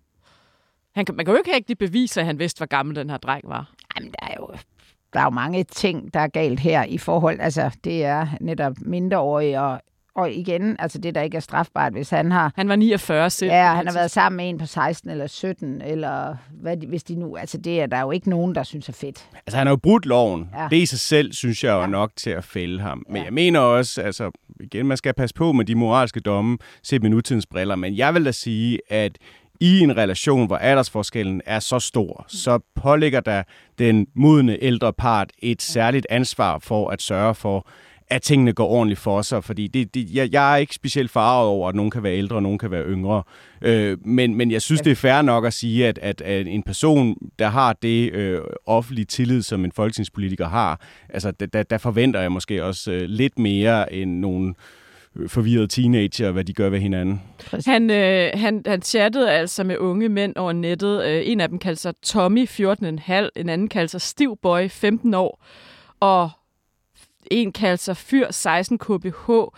Han kan, man kan jo ikke rigtig bevise, at han vidste, hvor gammel den her dreng var. Jamen, der er jo, der er jo mange ting, der er galt her i forhold, altså det er netop mindreårige, og, og igen, altså det, der ikke er strafbart, hvis han har... Han var 49 selv. Ja, han har været sammen med en på 16 eller 17, eller hvad, de- hvis de nu... Altså det er der jo ikke nogen, der synes er fedt. Altså, han har jo brudt loven. Ja. Det i sig selv, synes jeg, er ja. nok til at fælde ham. Men ja. jeg mener også, altså, igen, man skal passe på med de moralske domme, set med nutidens briller. Men jeg vil da sige, at i en relation, hvor aldersforskellen er så stor, så pålægger der den modne ældre part et særligt ansvar for at sørge for, at tingene går ordentligt for sig, fordi det, det, jeg, jeg er ikke specielt farvet over, at nogen kan være ældre, og nogen kan være yngre. Øh, men, men jeg synes, det er fair nok at sige, at, at, at en person, der har det øh, offentlige tillid, som en folketingspolitiker har, altså der, der- forventer jeg måske også øh, lidt mere end nogle øh, forvirrede teenager, hvad de gør ved hinanden. Han, øh, han, han chattede altså med unge mænd over nettet. Øh, en af dem kaldte sig Tommy, 14,5. En anden kaldte sig Stiv Boy, 15 år. Og en kaldte sig Fyr 16 KBH. Og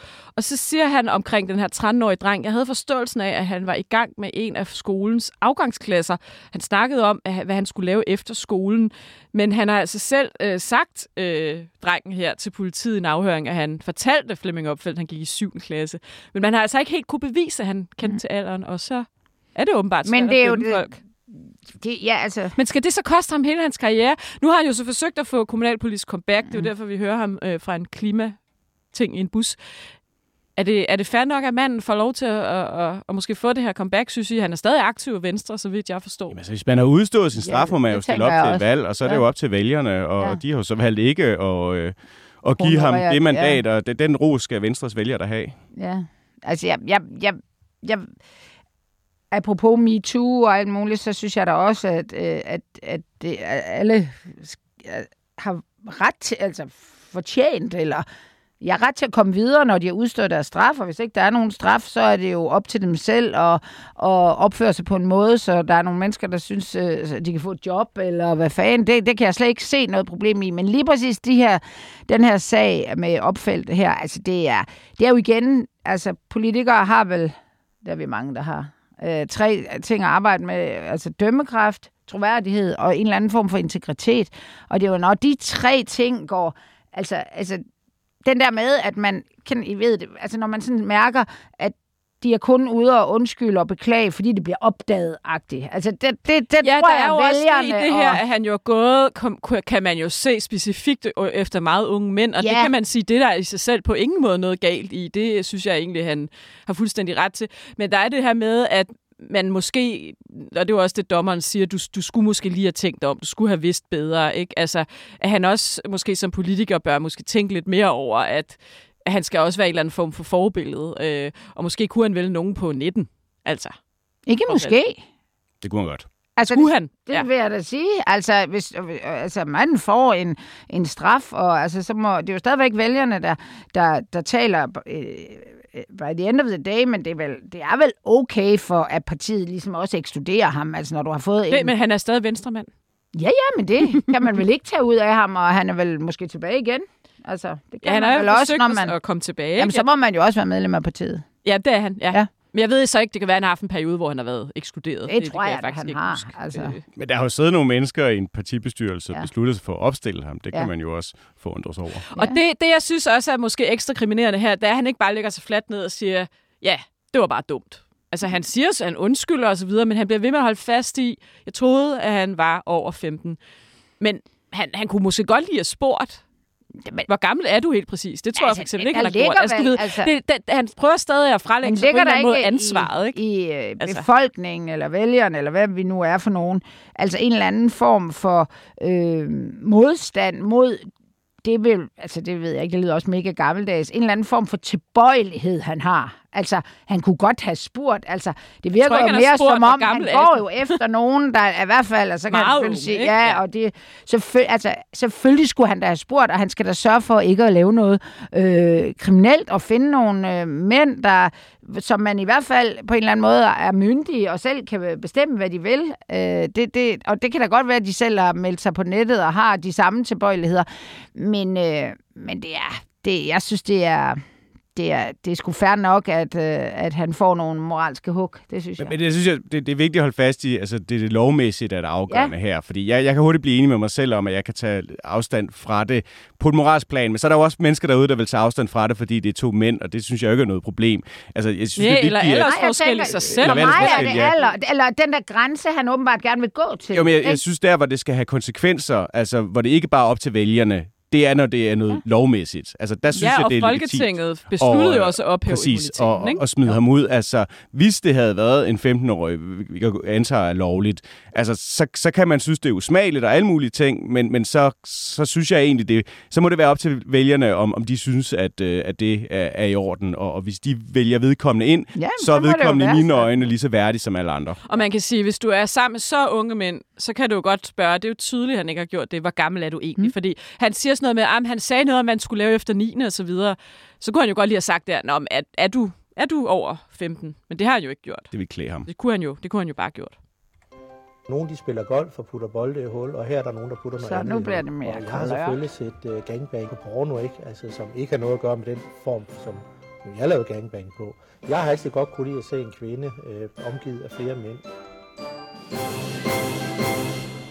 så siger han omkring den her 13-årige dreng, jeg havde forståelsen af, at han var i gang med en af skolens afgangsklasser. Han snakkede om, hvad han skulle lave efter skolen. Men han har altså selv øh, sagt, øh, drengen her, til politiet i en afhøring, at han fortalte Flemming Opfeldt, at han gik i 7. klasse. Men man har altså ikke helt kunne bevise, at han kendte mm. til alderen, og så er det åbenbart Men svært det er jo det- folk. Det, ja, altså... Men skal det så koste ham hele hans karriere? Nu har han jo så forsøgt at få kommunalpolitisk comeback. Det er jo derfor, vi hører ham øh, fra en klimating i en bus. Er det, er det fair nok, at manden får lov til at, at, at, at måske få det her comeback, synes I? Han er stadig aktiv i Venstre, så vidt jeg forstår. Jamen, Altså, hvis man har udstået sin straf, Ja, må man jo stille op jeg til et valg, og så er det Ja. jo op til vælgerne, og Ja. de har jo så valgt ikke at, øh, at give ham Honorere, det mandat, ja. og det, den ros skal Venstres vælgere der have. Ja, altså jeg, jeg, jeg, jeg apropos MeToo og alt muligt, så synes jeg da også, at, øh, at, at det, alle har ret til, altså fortjent, eller jeg har ret til at komme videre, når de har udstået deres straf, og hvis ikke der er nogen straf, så er det jo op til dem selv at, at opføre sig på en måde, så der er nogle mennesker, der synes, øh, at de kan få et job, eller hvad fanden, det, det kan jeg slet ikke se noget problem i, men lige præcis de her, den her sag med opfældt her, altså det er, det er jo igen, altså politikere har vel, der er vi mange, der har, øh, tre ting at arbejde med, altså dømmekraft, troværdighed og en eller anden form for integritet. Og det er jo, når de tre ting går, altså, altså den der med, at man, kan, I ved det, altså når man sådan mærker, at de er kun ude og undskylde og beklage, fordi det bliver opdaget-agtigt. Altså, det, det, det Ja, tror der jeg, er jo også i det her, og- at han jo er gået, kom, kan man jo se specifikt efter meget unge mænd, og Ja. det kan man sige, det der er i sig selv på ingen måde noget galt i. Det synes jeg egentlig, han har fuldstændig ret til. Men der er det her med, at man måske, og det er også det, dommeren siger, du, du skulle måske lige have tænkt om, du skulle have vidst bedre, ikke? Altså, at han også måske som politiker bør måske tænke lidt mere over, at han skal også være en eller anden form for forbillede, øh, og måske kunne han vælge nogen på 19, altså. Ikke måske. Det kunne han godt. Altså, Skulle det, han? Det Ja. vil jeg da sige. Altså, hvis altså, manden får en, en straf, og altså, så må, det er jo stadigvæk vælgerne, der, der, der taler øh, by the end of the day, men det er, vel, det er vel okay for, at partiet ligesom også ekskluderer ham, altså når du har fået Det, en... men han er stadig venstremand. Ja, ja, men det kan man vel ikke tage ud af ham, og han er vel måske tilbage igen. Altså, det kan Ja, han man vel jo også, når man... at komme tilbage. Jamen, så må man jo også være medlem af partiet. Ja, det er han, ja. Ja. ja. Men jeg ved så ikke, det kan være, at han har haft en periode, hvor han har været ekskluderet. Det tror kan jeg, at faktisk han ikke har, huske. altså. Men der har jo siddet nogle mennesker i en partibestyrelse og Ja. besluttet sig for at opstille ham. Det kan Ja. man jo også forundre sig over. Og det, det, jeg synes også er måske ekstra kriminerende her, det er, at han ikke bare lægger sig fladt ned og siger, ja, det var bare dumt. Altså, han siger, at han undskylder og så videre, men han bliver ved med at holde fast i, jeg troede, at han var over 15. Men han, han kunne måske godt lige have spurgt, hvor gammel er du helt præcis? Det tror Altså, jeg for eksempel ikke, han har gjort. Altså, du ved, altså- det, det, han prøver stadig at frelægge sig på en eller anden måde ansvaret. Ikke? i, i øh, Altså. befolkningen, eller vælgerne, eller hvad vi nu er for nogen, altså en eller anden form for øh, modstand mod det vil, altså det ved jeg ikke, det lyder også mega gammeldags, en eller anden form for tilbøjelighed, han har. Altså, han kunne godt have spurgt. Altså, det virker tror jo mere spurgt, som om, han går jo efter nogen, der er i hvert fald, altså, så kan Meget han sige, ikke? Ja. og det, selvføl, altså, selvfølgelig skulle han da have spurgt, og han skal da sørge for ikke at lave noget øh, kriminelt, og finde nogle øh, mænd, der, som man i hvert fald på en eller anden måde er myndige, og selv kan bestemme, hvad de vil. Øh, det, det, og det kan da godt være, at de selv har meldt sig på nettet, og har de samme tilbøjeligheder. Men, øh, men det er, det, jeg synes, det er, det er, det er sgu fair nok, at, øh, at han får nogle moralske hug. Det synes jeg. Men det synes jeg, det, det er vigtigt at holde fast i, altså det er det lovmæssigt, der er det afgørende ja. her. Fordi jeg, jeg kan hurtigt blive enig med mig selv om, at jeg kan tage afstand fra det på et moralsk plan. Men så er der jo også mennesker derude, der vil tage afstand fra det, fordi det er to mænd, og det synes jeg ikke er noget problem. Altså, jeg synes, Ja, det er eller vigtigt, at- aldersforskel i sig selv. Eller mig er det ja. alder, eller den der grænse, han åbenbart gerne vil gå til. Jo, men jeg, jeg synes der, hvor det skal have konsekvenser, altså hvor det ikke bare er op til vælgerne, det er, når det er noget ja. lovmæssigt. Altså, der synes Ja, jeg, det er Folketinget legitimt. besluttede Og, jo også at ophæve Præcis, og, ikke? og smide ham ud. Altså, hvis det havde været en 15-årig, vi kan antage er lovligt, altså, så, så kan man synes, det er usmageligt og alle mulige ting, men, men så, så synes jeg egentlig, det, så må det være op til vælgerne, om, om de synes, at, øh, at det er, er i orden. Og, og hvis de vælger vedkommende ind, Ja, så er vedkommende i mine øjne lige så værdig som alle andre. Og man kan sige, hvis du er sammen med så unge mænd, så kan du jo godt spørge, det er jo tydeligt, at han ikke har gjort det, hvor gammel er du egentlig? Mm. Fordi han siger sådan noget med, at han sagde noget om, han skulle lave efter 9. og så videre. Så kunne han jo godt lige have sagt der, Nå, men er, er, du, er du over 15? Men det har han jo ikke gjort. Det vil klæde ham. Det kunne han jo, det kunne han jo bare have gjort. Nogle de spiller golf og putter bolde i hul, og her er der nogen, der putter noget Så andet nu i bliver det mere og jeg har selvfølgelig set uh, gangbang på porno, ikke? Altså, som ikke har noget at gøre med den form, som jeg lavede gangbang på. Jeg har altid godt kunne lide at se en kvinde uh, omgivet af flere mænd.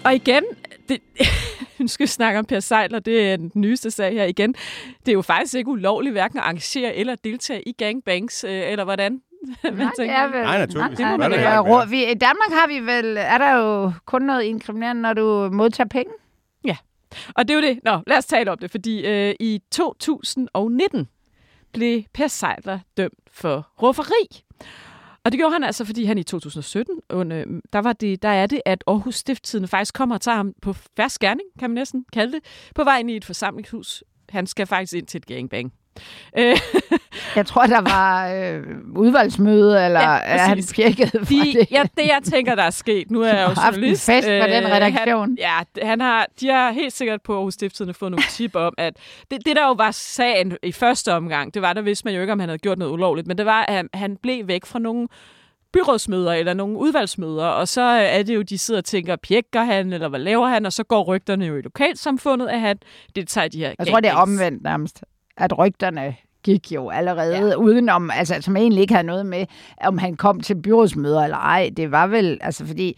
Og igen, det, nu skal vi snakke om Per Sejler, det er den nyeste sag her igen. Det er jo faktisk ikke ulovligt hverken at arrangere eller deltage i gangbangs, øh, eller hvordan? Nej, det er vel... Nej, naturligvis. Nej, det er vi, I Danmark har vi vel... Er der jo kun noget inkriminerende, når du modtager penge? Ja, og det er jo det. Nå, lad os tale om det, fordi øh, i 2019 blev Per Sejler dømt for rufferi. Og det gjorde han altså, fordi han i 2017, under, der, var det, der er det, at Aarhus Stifttiden faktisk kommer og tager ham på færre skærning, kan man næsten kalde det, på vej ind i et forsamlingshus. Han skal faktisk ind til et gangbang. Øh, Jeg tror, der var øh, udvalgsmøde, eller Ja, er han pjekket for de, det? ja, det jeg tænker, der er sket, nu er jeg jo journalist. fest på den øh, redaktion. Han, ja, han har, de har helt sikkert på Aarhus Stifttidende fået nogle tip om, at det, det der jo var sagen i første omgang, det var, der vidste man jo ikke, om han havde gjort noget ulovligt, men det var, at han, blev væk fra nogle byrådsmøder eller nogle udvalgsmøder, og så er det jo, de sidder og tænker, pjekker han, eller hvad laver han, og så går rygterne jo i lokalsamfundet, at han deltager i de her Jeg tror, det er omvendt nærmest. At rygterne gik jo allerede ja. udenom, altså som egentlig ikke havde noget med, om han kom til byrådsmøder eller ej. Det var vel, altså fordi,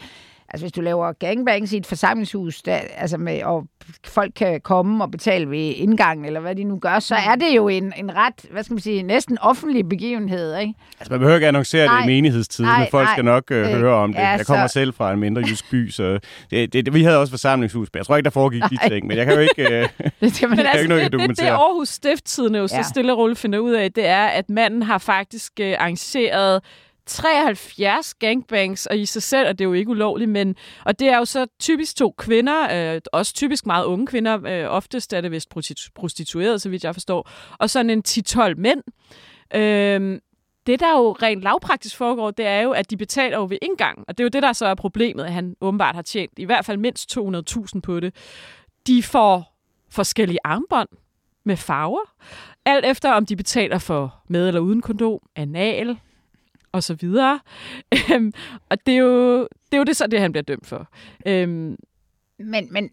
altså hvis du laver gangbangs i et forsamlingshus, der, altså med, og folk kan komme og betale ved indgangen, eller hvad de nu gør, så er det jo en, en ret, hvad skal man sige, næsten offentlig begivenhed, ikke? Altså, man behøver ikke annoncere Nej. det i menighedstiden, Nej, men folk nej. skal nok øh, Øh, høre om det. ja, jeg kommer så- selv fra en mindre jysk by, så det, det, vi havde også forsamlingshus, men jeg tror ikke, der foregik de Nej. ting, men jeg kan jo ikke... Øh, Det skal man er altså, ikke noget, jeg det, det, det. Aarhus Stifttidende jo så Ja. stille og roligt finder ud af, det er, at manden har faktisk øh, arrangeret 73 gangbangs, og i sig selv er det jo ikke ulovligt, men, og det er jo så typisk to kvinder, øh, også typisk meget unge kvinder, øh, oftest er det vist prostitu- prostitueret, så vidt jeg forstår, og sådan en 10-12 mænd. Øh, det, der jo rent lavpraktisk foregår, det er jo, at de betaler jo ved indgang, og det er jo det, der så er problemet, at han åbenbart har tjent i hvert fald mindst 200.000 på det. De får forskellige armbånd med farver, alt efter om de betaler for med eller uden kondom, anal og så videre. Øhm, og det er jo det, er jo det så det, han bliver dømt for. Øhm, Men, men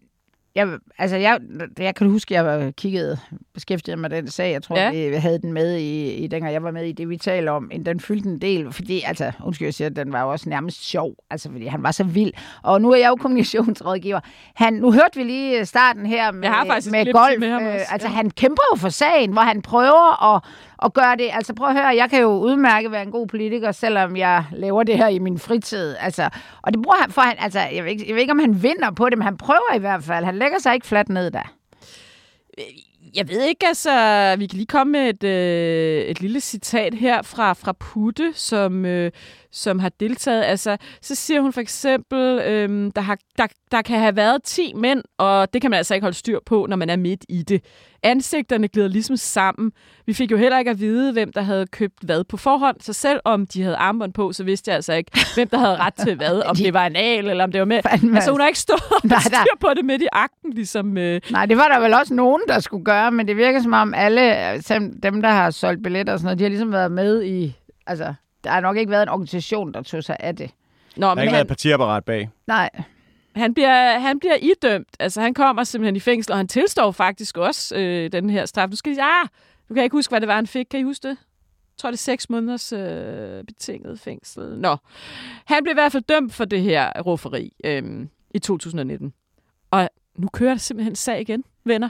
jeg, altså jeg, jeg kan huske, at jeg kiggede, beskæftigede mig med den sag. Jeg tror, Ja. vi havde den med i, i dengang jeg var med i det, vi taler om. Den fyldte en del, fordi, altså, undskyld, jeg siger, den var jo også nærmest sjov, altså, fordi han var så vild. Og nu er jeg jo kommunikationsrådgiver. Han, nu hørte vi lige starten her med, Jeg har med golf. med ham øh, også, altså, ja. han kæmper jo for sagen, hvor han prøver at, og gøre det. Altså, prøv at høre, jeg kan jo udmærke være en god politiker, selvom jeg laver det her i min fritid. Altså, og det bruger han for, han, altså, jeg ved, ikke, jeg ved ikke, om han vinder på det, men han prøver i hvert fald. Han lægger sig ikke fladt ned der. Øh, jeg ved ikke, altså, vi kan lige komme med et, øh, et lille citat her fra, fra Putte, som, øh, som har deltaget. Altså, så siger hun for eksempel, øh, der, har, der, der kan have været 10 mænd, og det kan man altså ikke holde styr på, når man er midt i det. Ansigterne glider ligesom sammen. Vi fik jo heller ikke at vide, hvem der havde købt hvad på forhånd, så selv om de havde armbånd på, så vidste jeg altså ikke, hvem der havde ret til hvad, om det var en al, eller om det var med. Fandme. Altså, hun har ikke stået og Nej, styr på det midt i akten, ligesom... Øh, Nej, det var der vel også nogen, der skulle gøre, men det virker som om alle øh, dem, der har solgt billetter og sådan noget, de har ligesom været med i... Altså, der har nok ikke været en organisation, der tog sig af det. Nå, der har men ikke han, været et partiapparat bag. Nej, Han bliver, han bliver idømt. Altså, han kommer simpelthen i fængsel, og han tilstår faktisk også øh, den her straf. Nu skal jeg ah, du kan ikke huske, hvad det var, han fik. Kan I huske det? Jeg tror, det er seks måneders øh, betinget fængsel. Nå. Han blev i hvert fald dømt for det her rufferi øh, i 2019. Og nu kører der simpelthen sag igen, venner.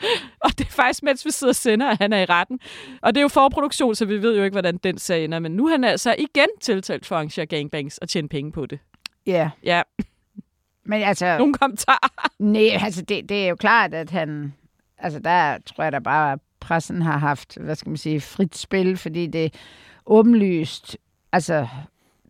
og det er faktisk, mens vi sidder og sender, at han er i retten. Og det er jo forproduktion, så vi ved jo ikke, hvordan den sag ender. Men nu er han altså igen tiltalt for at arrangere gangbangs og tjene penge på det. ja. Ja, Men altså, nogle kommentarer. nej, altså det, det er jo klart, at han... Altså, der tror jeg da bare, at pressen har haft, hvad skal man sige, frit spil, fordi det er åbenlyst... Altså,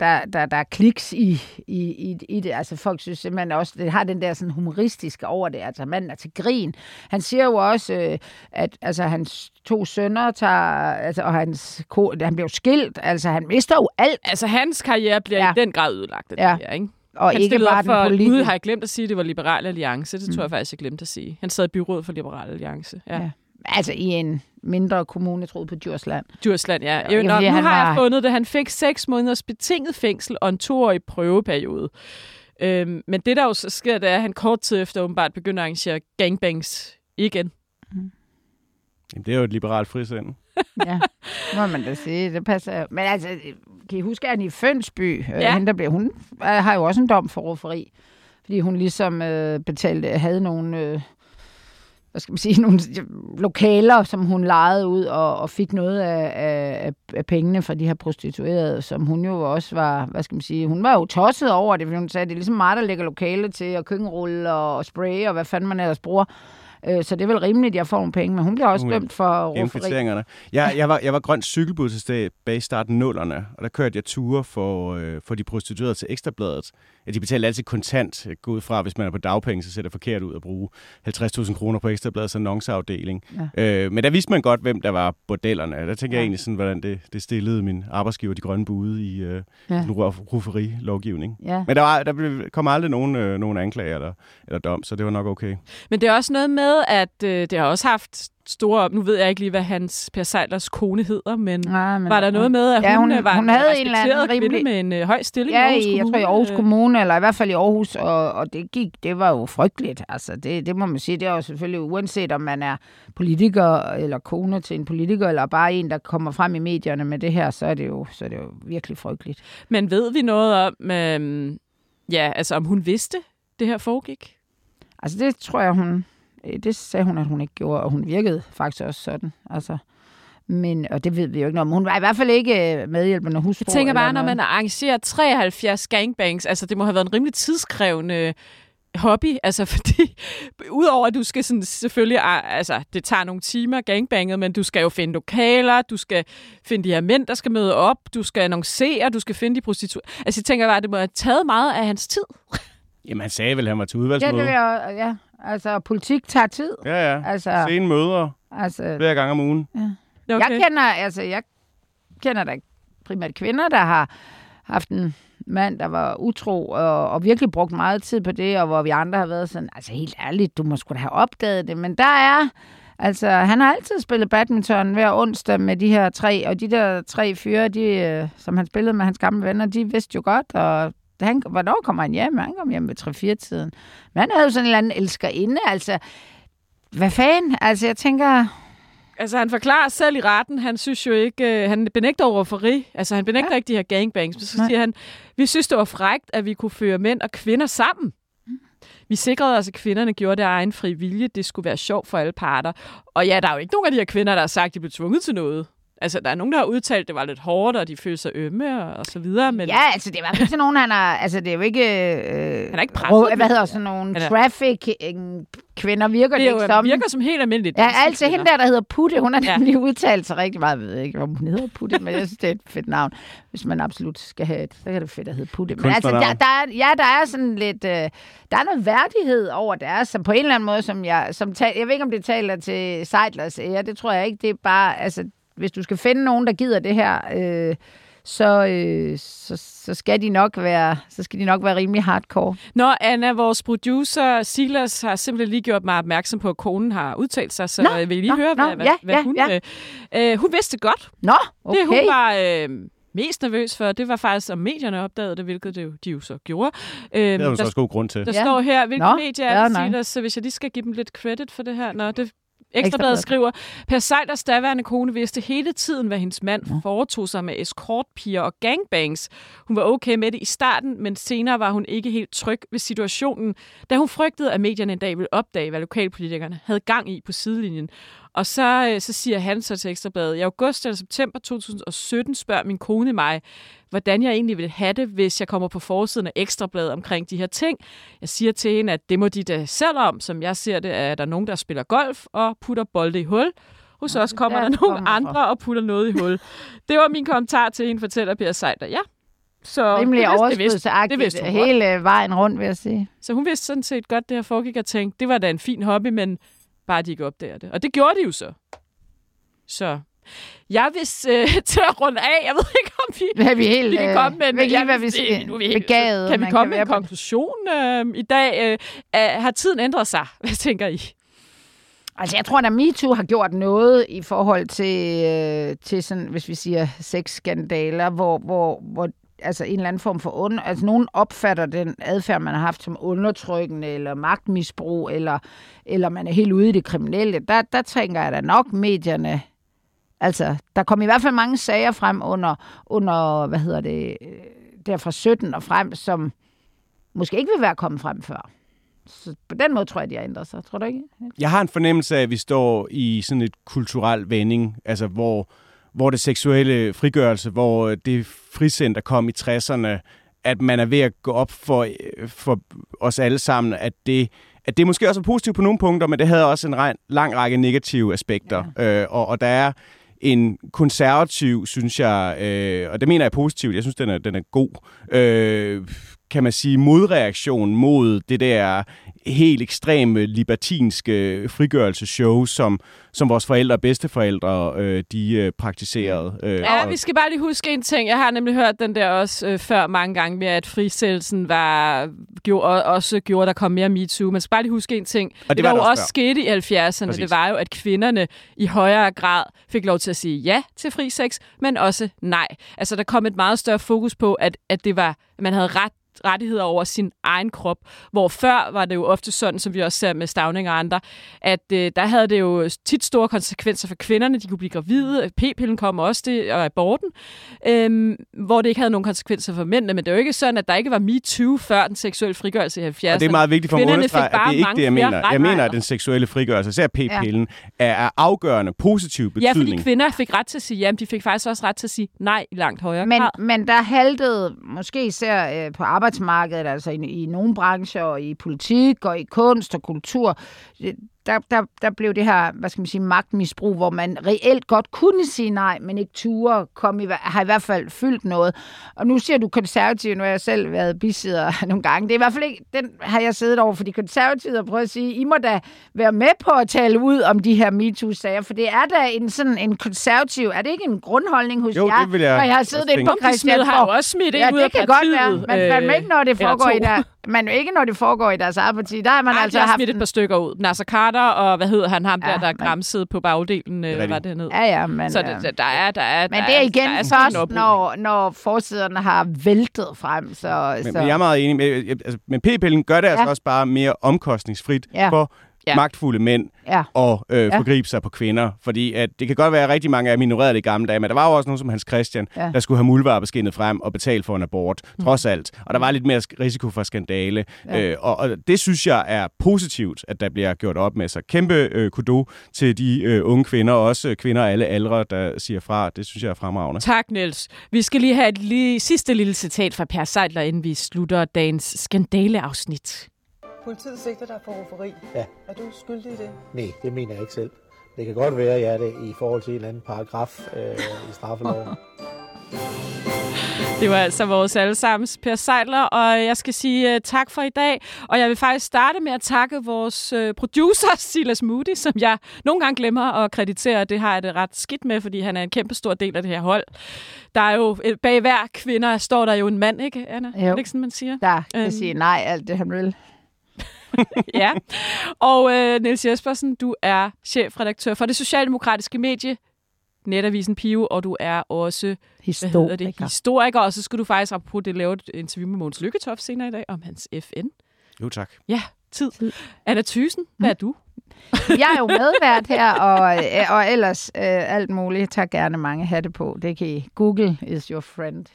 der, der, der er kliks i, i, i, i det. Altså folk synes simpelthen også, det har den der sådan humoristiske over det. Altså manden er til grin. Han siger jo også, øh, at altså, hans to sønner tager, altså, og hans ko, han bliver jo skilt. Altså han mister jo alt. Altså, hans karriere bliver ja. I den grad ødelagt af Ja. det her, ikke? Og han ikke bare den for, politiske. Gud, har jeg glemt at sige, at det var Liberal Alliance. Det tror jeg faktisk, jeg glemte at sige. Han sad i byrådet for Liberal Alliance. Ja. ja. Altså i en mindre kommune, jeg troede på Djursland. Djursland, ja. Jo, nå, fordi nu han har jeg var- fundet det. Han fik seks måneders betinget fængsel og en toårig prøveperiode. Øhm, men det, der jo så sker, det er, at han kort tid efter åbenbart begynder at arrangere gangbangs igen. Jamen, det er jo et liberalt frisind. ja, må man da sige. Det passer jo. Men altså, kan I huske, at han i Fønsby, ja. Ja. øh, hende, der blev, hun øh, har jo også en dom for rufferi. Fordi hun ligesom øh, betalte, havde nogle, øh, hvad skal man sige, nogle lokaler, som hun lejede ud og, og fik noget af, af, af pengene fra de her prostituerede, som hun jo også var, hvad skal man sige, hun var jo tosset over det, fordi hun sagde, det er ligesom mig, der lægger lokale til, og køkkenrulle og, og spray, og hvad fanden man ellers bruger. Øh, Så det er vel rimeligt, at jeg får nogle penge, men hun bliver også Hun- dømt for rufferi. Jeg, jeg, var, jeg var grønt cykelbud til sted bag starten nullerne, og der kørte jeg ture for, øh, for de prostituerede til Ekstrabladet. Ja, de betalte altid kontant. Jeg går ud fra, hvis man er på dagpenge, så ser det forkert ud at bruge 50.000 kroner på Ekstrabladets annonceafdeling. Ja. Øh, men der vidste man godt, hvem der var bordellerne. Der tænker ja. jeg egentlig sådan, hvordan det, det stillede min arbejdsgiver, de grønne bude, i øh, Ja. rufferi-lovgivning. Ja. Men der, var, der blev, kom aldrig nogen, øh, nogen anklager eller, eller dom, så det var nok okay. Men det er også noget med, at øh, det har også haft store... Nu ved jeg ikke lige, hvad hans Per Seidlers kone hedder, men, Nej, men var der noget med, at Ja, hun, hun- øh, var hun en havde en respekteret kvinde rimelig- med en øh, høj stilling Ja, i Aarhus i, jeg Kommune? tror i Aarhus øh, Kommune, eller i hvert fald i Aarhus, og, og det gik, det var jo frygteligt. Altså, det, det må man sige, det er jo selvfølgelig uanset om man er politiker, eller kone til en politiker, eller bare en, der kommer frem i medierne med det her, så er det jo, så er det jo virkelig frygteligt. Men ved vi noget om, øh, ja, altså om hun vidste, det her foregik? Altså det tror jeg, hun, det sagde hun, at hun ikke gjorde, og hun virkede faktisk også sådan. Altså, men, og det ved vi jo ikke noget om. Hun var i hvert fald ikke øh, medhjælpende husfru. Jeg tænker bare, når man arrangerer 73 gangbangs, altså det må have været en rimelig tidskrævende hobby, altså fordi, udover at du skal sådan, selvfølgelig, ah, altså det tager nogle timer gangbanget, men du skal jo finde lokaler, du skal finde de her mænd, der skal møde op, du skal annoncere, du skal finde de prostituerede. Altså jeg tænker bare, at det må have taget meget af hans tid. Jamen, han sagde vel, at han var til Ja, udvalgsmøde. det vil jeg, ja. Altså, politik tager tid. Ja, ja. Altså, Sene møder altså, flere gange om ugen. Ja. Okay. Jeg kender, altså, jeg kender da primært kvinder, der har haft en mand, der var utro og, og virkelig brugt meget tid på det, og hvor vi andre har været sådan, altså helt ærligt, du må sgu da have opdaget det, men der er, altså han har altid spillet badminton hver onsdag med de her tre, og de der tre fyre, de, øh, som han spillede med hans gamle venner, de vidste jo godt, og han, hvornår kommer han hjem? Han kom hjem ved 3-4-tiden. Men han havde jo sådan en eller anden elskerinde, altså, hvad fanden? Altså, jeg tænker, Altså, han forklarer selv i retten, han synes jo ikke, øh, han benægter over for Altså, han benægter ja. ikke de her gangbangs. Men så Nej. siger han, vi synes, det var frægt, at vi kunne føre mænd og kvinder sammen. Vi sikrede os, at kvinderne gjorde det af egen fri vilje. Det skulle være sjovt for alle parter. Og ja, der er jo ikke nogen af de her kvinder, der har sagt, at de blev tvunget til noget. Altså, der er nogen, der har udtalt, at det var lidt hårdt, og de følte sig ømme og, og så videre. Men Ja, altså det var ikke sådan nogen, han har... Altså det er jo ikke... Øh, han er ikke presset. rå- Hvad hedder sådan nogle er- traffic kvinder virker det, det er jo, ikke som. virker som helt almindeligt. Ja, altså hende der, der hedder Putte, hun har Ja. nemlig udtalt sig rigtig meget. Jeg ved ikke, om hun hedder Putte, men jeg synes, det er et fedt navn. Hvis man absolut skal have et, så kan det fedt at hedde Putte. Men altså, der, der er, ja, der er sådan lidt... Øh, der er noget værdighed over deres, som på en eller anden måde, som jeg... Som tal, jeg ved ikke, om det taler til Seidlers ære, det tror jeg ikke. Det er bare... Altså, hvis du skal finde nogen, der gider det her... Øh, så, øh, så, så, skal de nok være, så skal de nok være rimelig hardcore. Nå, Anna, vores producer Silas har simpelthen lige gjort mig opmærksom på, at konen har udtalt sig, så Nå, jeg vil lige nå, høre, nå, hvad, hvad, ja, hvad ja, hun... ja. Øh, øh, hun vidste godt. Nå, okay. Det, hun var øh, mest nervøs for, det var faktisk, om medierne opdagede det, hvilket det jo, de jo så gjorde. Øh, Det er jo der, så også god grund til. der Ja. står her, hvilke Nå, medier er det. Silas, så hvis jeg lige skal give dem lidt credit for det her. Nå, det Ekstrabladet. Skriver, Per Seiders daværende kone vidste hele tiden, hvad hendes mand foretog sig med escortpiger og gangbangs. Hun var okay med det i starten, men senere var hun ikke helt tryg ved situationen, da hun frygtede, at medierne en dag ville opdage, hvad lokalpolitikerne havde gang i på sidelinjen. Og så, øh, så siger han så til Ekstrabladet, i august eller september 2017 spørger min kone mig, hvordan jeg egentlig vil have det, hvis jeg kommer på forsiden af Ekstrabladet omkring de her ting. Jeg siger til hende, at det må de da selv om. Som jeg ser det, er der nogen, der spiller golf og putter bolde i hul. Hos os kommer der, der nogle kommer fra. andre og putter noget i hul. Det var min kommentar til hende, fortæller Per Seider. Ja. Så Rimelig godt. hele vejen rundt, vil jeg sige. Så hun vidste sådan set godt, det her foregik og tænkte, det var da en fin hobby, men bare de ikke opdager det. Og det gjorde de jo så. Så jeg vil øh, til at runde af. Jeg ved ikke, om vi, Hvad er vi helt, vi kan øh, komme med en, jeg vil vi sige, skal- nu er vi helt- begavet, Kan vi komme kan med en konklusion øh, i dag? Øh, har tiden ændret sig? Hvad tænker I? Altså, jeg tror, at MeToo har gjort noget i forhold til, øh, til sådan, hvis vi siger sexskandaler, hvor, hvor, hvor altså en eller anden form for under... Altså nogen opfatter den adfærd, man har haft som undertrykkende eller magtmisbrug, eller, eller man er helt ude i det kriminelle. Der, der tænker jeg da nok medierne... Altså, der kom i hvert fald mange sager frem under, under hvad hedder det, der fra 17 og frem, som måske ikke vil være kommet frem før. Så på den måde tror jeg, de har ændret sig. Tror du ikke? Jeg har en fornemmelse af, at vi står i sådan et kulturel vending, altså hvor, hvor det seksuelle frigørelse, hvor det fricenter kom i 60'erne, at man er ved at gå op for, for os alle sammen, at det, at det måske også er positivt på nogle punkter, men det havde også en lang række negative aspekter. Ja. Øh, og, og der er en konservativ, synes jeg, øh, og det mener jeg positivt, jeg synes, den er, den er god, øh, kan man sige, modreaktion mod det der helt ekstreme libertinske frigørelsesshow, som, som vores forældre og bedsteforældre øh, de øh, praktiserede. Øh, ja, og... vi skal bare lige huske en ting. Jeg har nemlig hørt den der også øh, før mange gange med, at frisættelsen var, gjorde, også gjorde, at der kom mere MeToo. Man skal bare lige huske en ting. Og det, det var der jo også, før. skete i 70'erne, Præcis. det var jo, at kvinderne i højere grad fik lov til at sige ja til fri sex, men også nej. Altså, der kom et meget større fokus på, at, at det var, man havde ret rettigheder over sin egen krop. Hvor før var det jo ofte sådan, som vi også ser med Stavning og andre, at øh, der havde det jo tit store konsekvenser for kvinderne. De kunne blive gravide. P-pillen kom også det, og aborten. Øhm, hvor det ikke havde nogen konsekvenser for mændene. Men det er jo ikke sådan, at der ikke var MeToo før den seksuelle frigørelse i 70'erne. Og det er meget vigtigt for mig at Kvinderne understrege, fik at bare det er ikke mange det, jeg mener. Jeg mener, at den seksuelle frigørelse, især p-pillen, er af afgørende positiv Ja, betydning. fordi kvinder fik ret til at sige ja, men de fik faktisk også ret til at sige nej i langt højere Men, grad. men der haltede, måske især øh, på arbejdsmarkedet, altså i, i nogle brancher, og i politik, og i kunst og kultur, der, der, der blev det her, hvad skal man sige, magtmisbrug, hvor man reelt godt kunne sige nej, men ikke ture, kom i, har i hvert fald fyldt noget. Og nu siger du konservativ, nu har jeg selv været bisidder nogle gange. Det er i hvert fald ikke, den har jeg siddet over for de konservative og prøvet at sige, I må da være med på at tale ud om de her MeToo-sager, for det er da en sådan en konservativ, er det ikke en grundholdning hos Jo, jer, det vil jeg når jeg har siddet inde på Smed har jo Christiansborg? også smidt Ja, ud det af kan partiet. godt være, men fandme ikke, når det foregår i der, men ikke når det foregår i deres eget parti. Der har man Ej, altså har haft... smidt et par stykker ud. Nasser Carter og hvad hedder han, ham der, Ja, der men- græmsede på bagdelen, øh, var det ned. Ja, ja, men... Så øh, det, der er, der er, men der det er igen der er først, en når, når forsiderne har væltet frem. Så, Men, så. men jeg er meget enig. med, altså, men p-pillen gør det altså Ja. også bare mere omkostningsfrit Ja. for Ja. magtfulde mænd Ja. at øh, Ja. forgribe sig på kvinder. Fordi at det kan godt være, at rigtig mange af dem ignorerede det i gamle dage, men der var jo også nogen som Hans Christian, Ja. der skulle have muldvarpeskinnet frem og betale for en abort, mm. trods alt. Og der var lidt mere risiko for skandale. Ja. Øh, og, og det synes jeg er positivt, at der bliver gjort op med. Så kæmpe øh, kudo til de øh, unge kvinder, også kvinder af alle aldre, der siger fra. Det synes jeg er fremragende. Tak, Niels. Vi skal lige have et lige, sidste lille citat fra Per Seidler, inden vi slutter dagens skandaleafsnit. Politiet sigter dig for rufferi. Ja. Er du skyldig i det? Nej, det mener jeg ikke selv. Det kan godt være, at jeg er det i forhold til en eller anden paragraf øh, i straffeloven. Det var altså vores allesammens Per Seidler, og jeg skal sige uh, tak for i dag. Og jeg vil faktisk starte med at takke vores uh, producer, Silas Moody, som jeg nogle gange glemmer at kreditere. Det har jeg det ret skidt med, fordi han er en kæmpe stor del af det her hold. Der er jo, øh, bag hver kvinde står der jo en mand, ikke Anna? Jo. Er det ikke sådan, man siger? Der kan Øhm. sige nej alt det, han vil. ja. Og øh, Niels Jespersen, du er chefredaktør for det socialdemokratiske medie Netavisen Pio, og du er også hvad hedder det, Historiker. historiker, og så skal du faktisk, apropos det, lave et interview med Måns Lykketoft senere i dag om hans FN. Jo, tak. Ja, tid. tid. Anna Thysen, hvad er du? Jeg er jo medvært her, og, øh, og ellers øh, alt muligt. Tag gerne mange hatte på. Det kan I. Google is your friend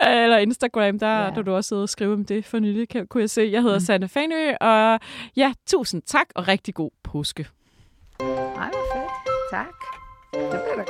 eller Instagram, der ja. du også sidde og skrive om det for nylig, kan, kunne jeg se. Jeg hedder mm. Sanne Fanø, og ja, tusind tak, og rigtig god påske. Ej, hvor fedt. Tak. Det var det.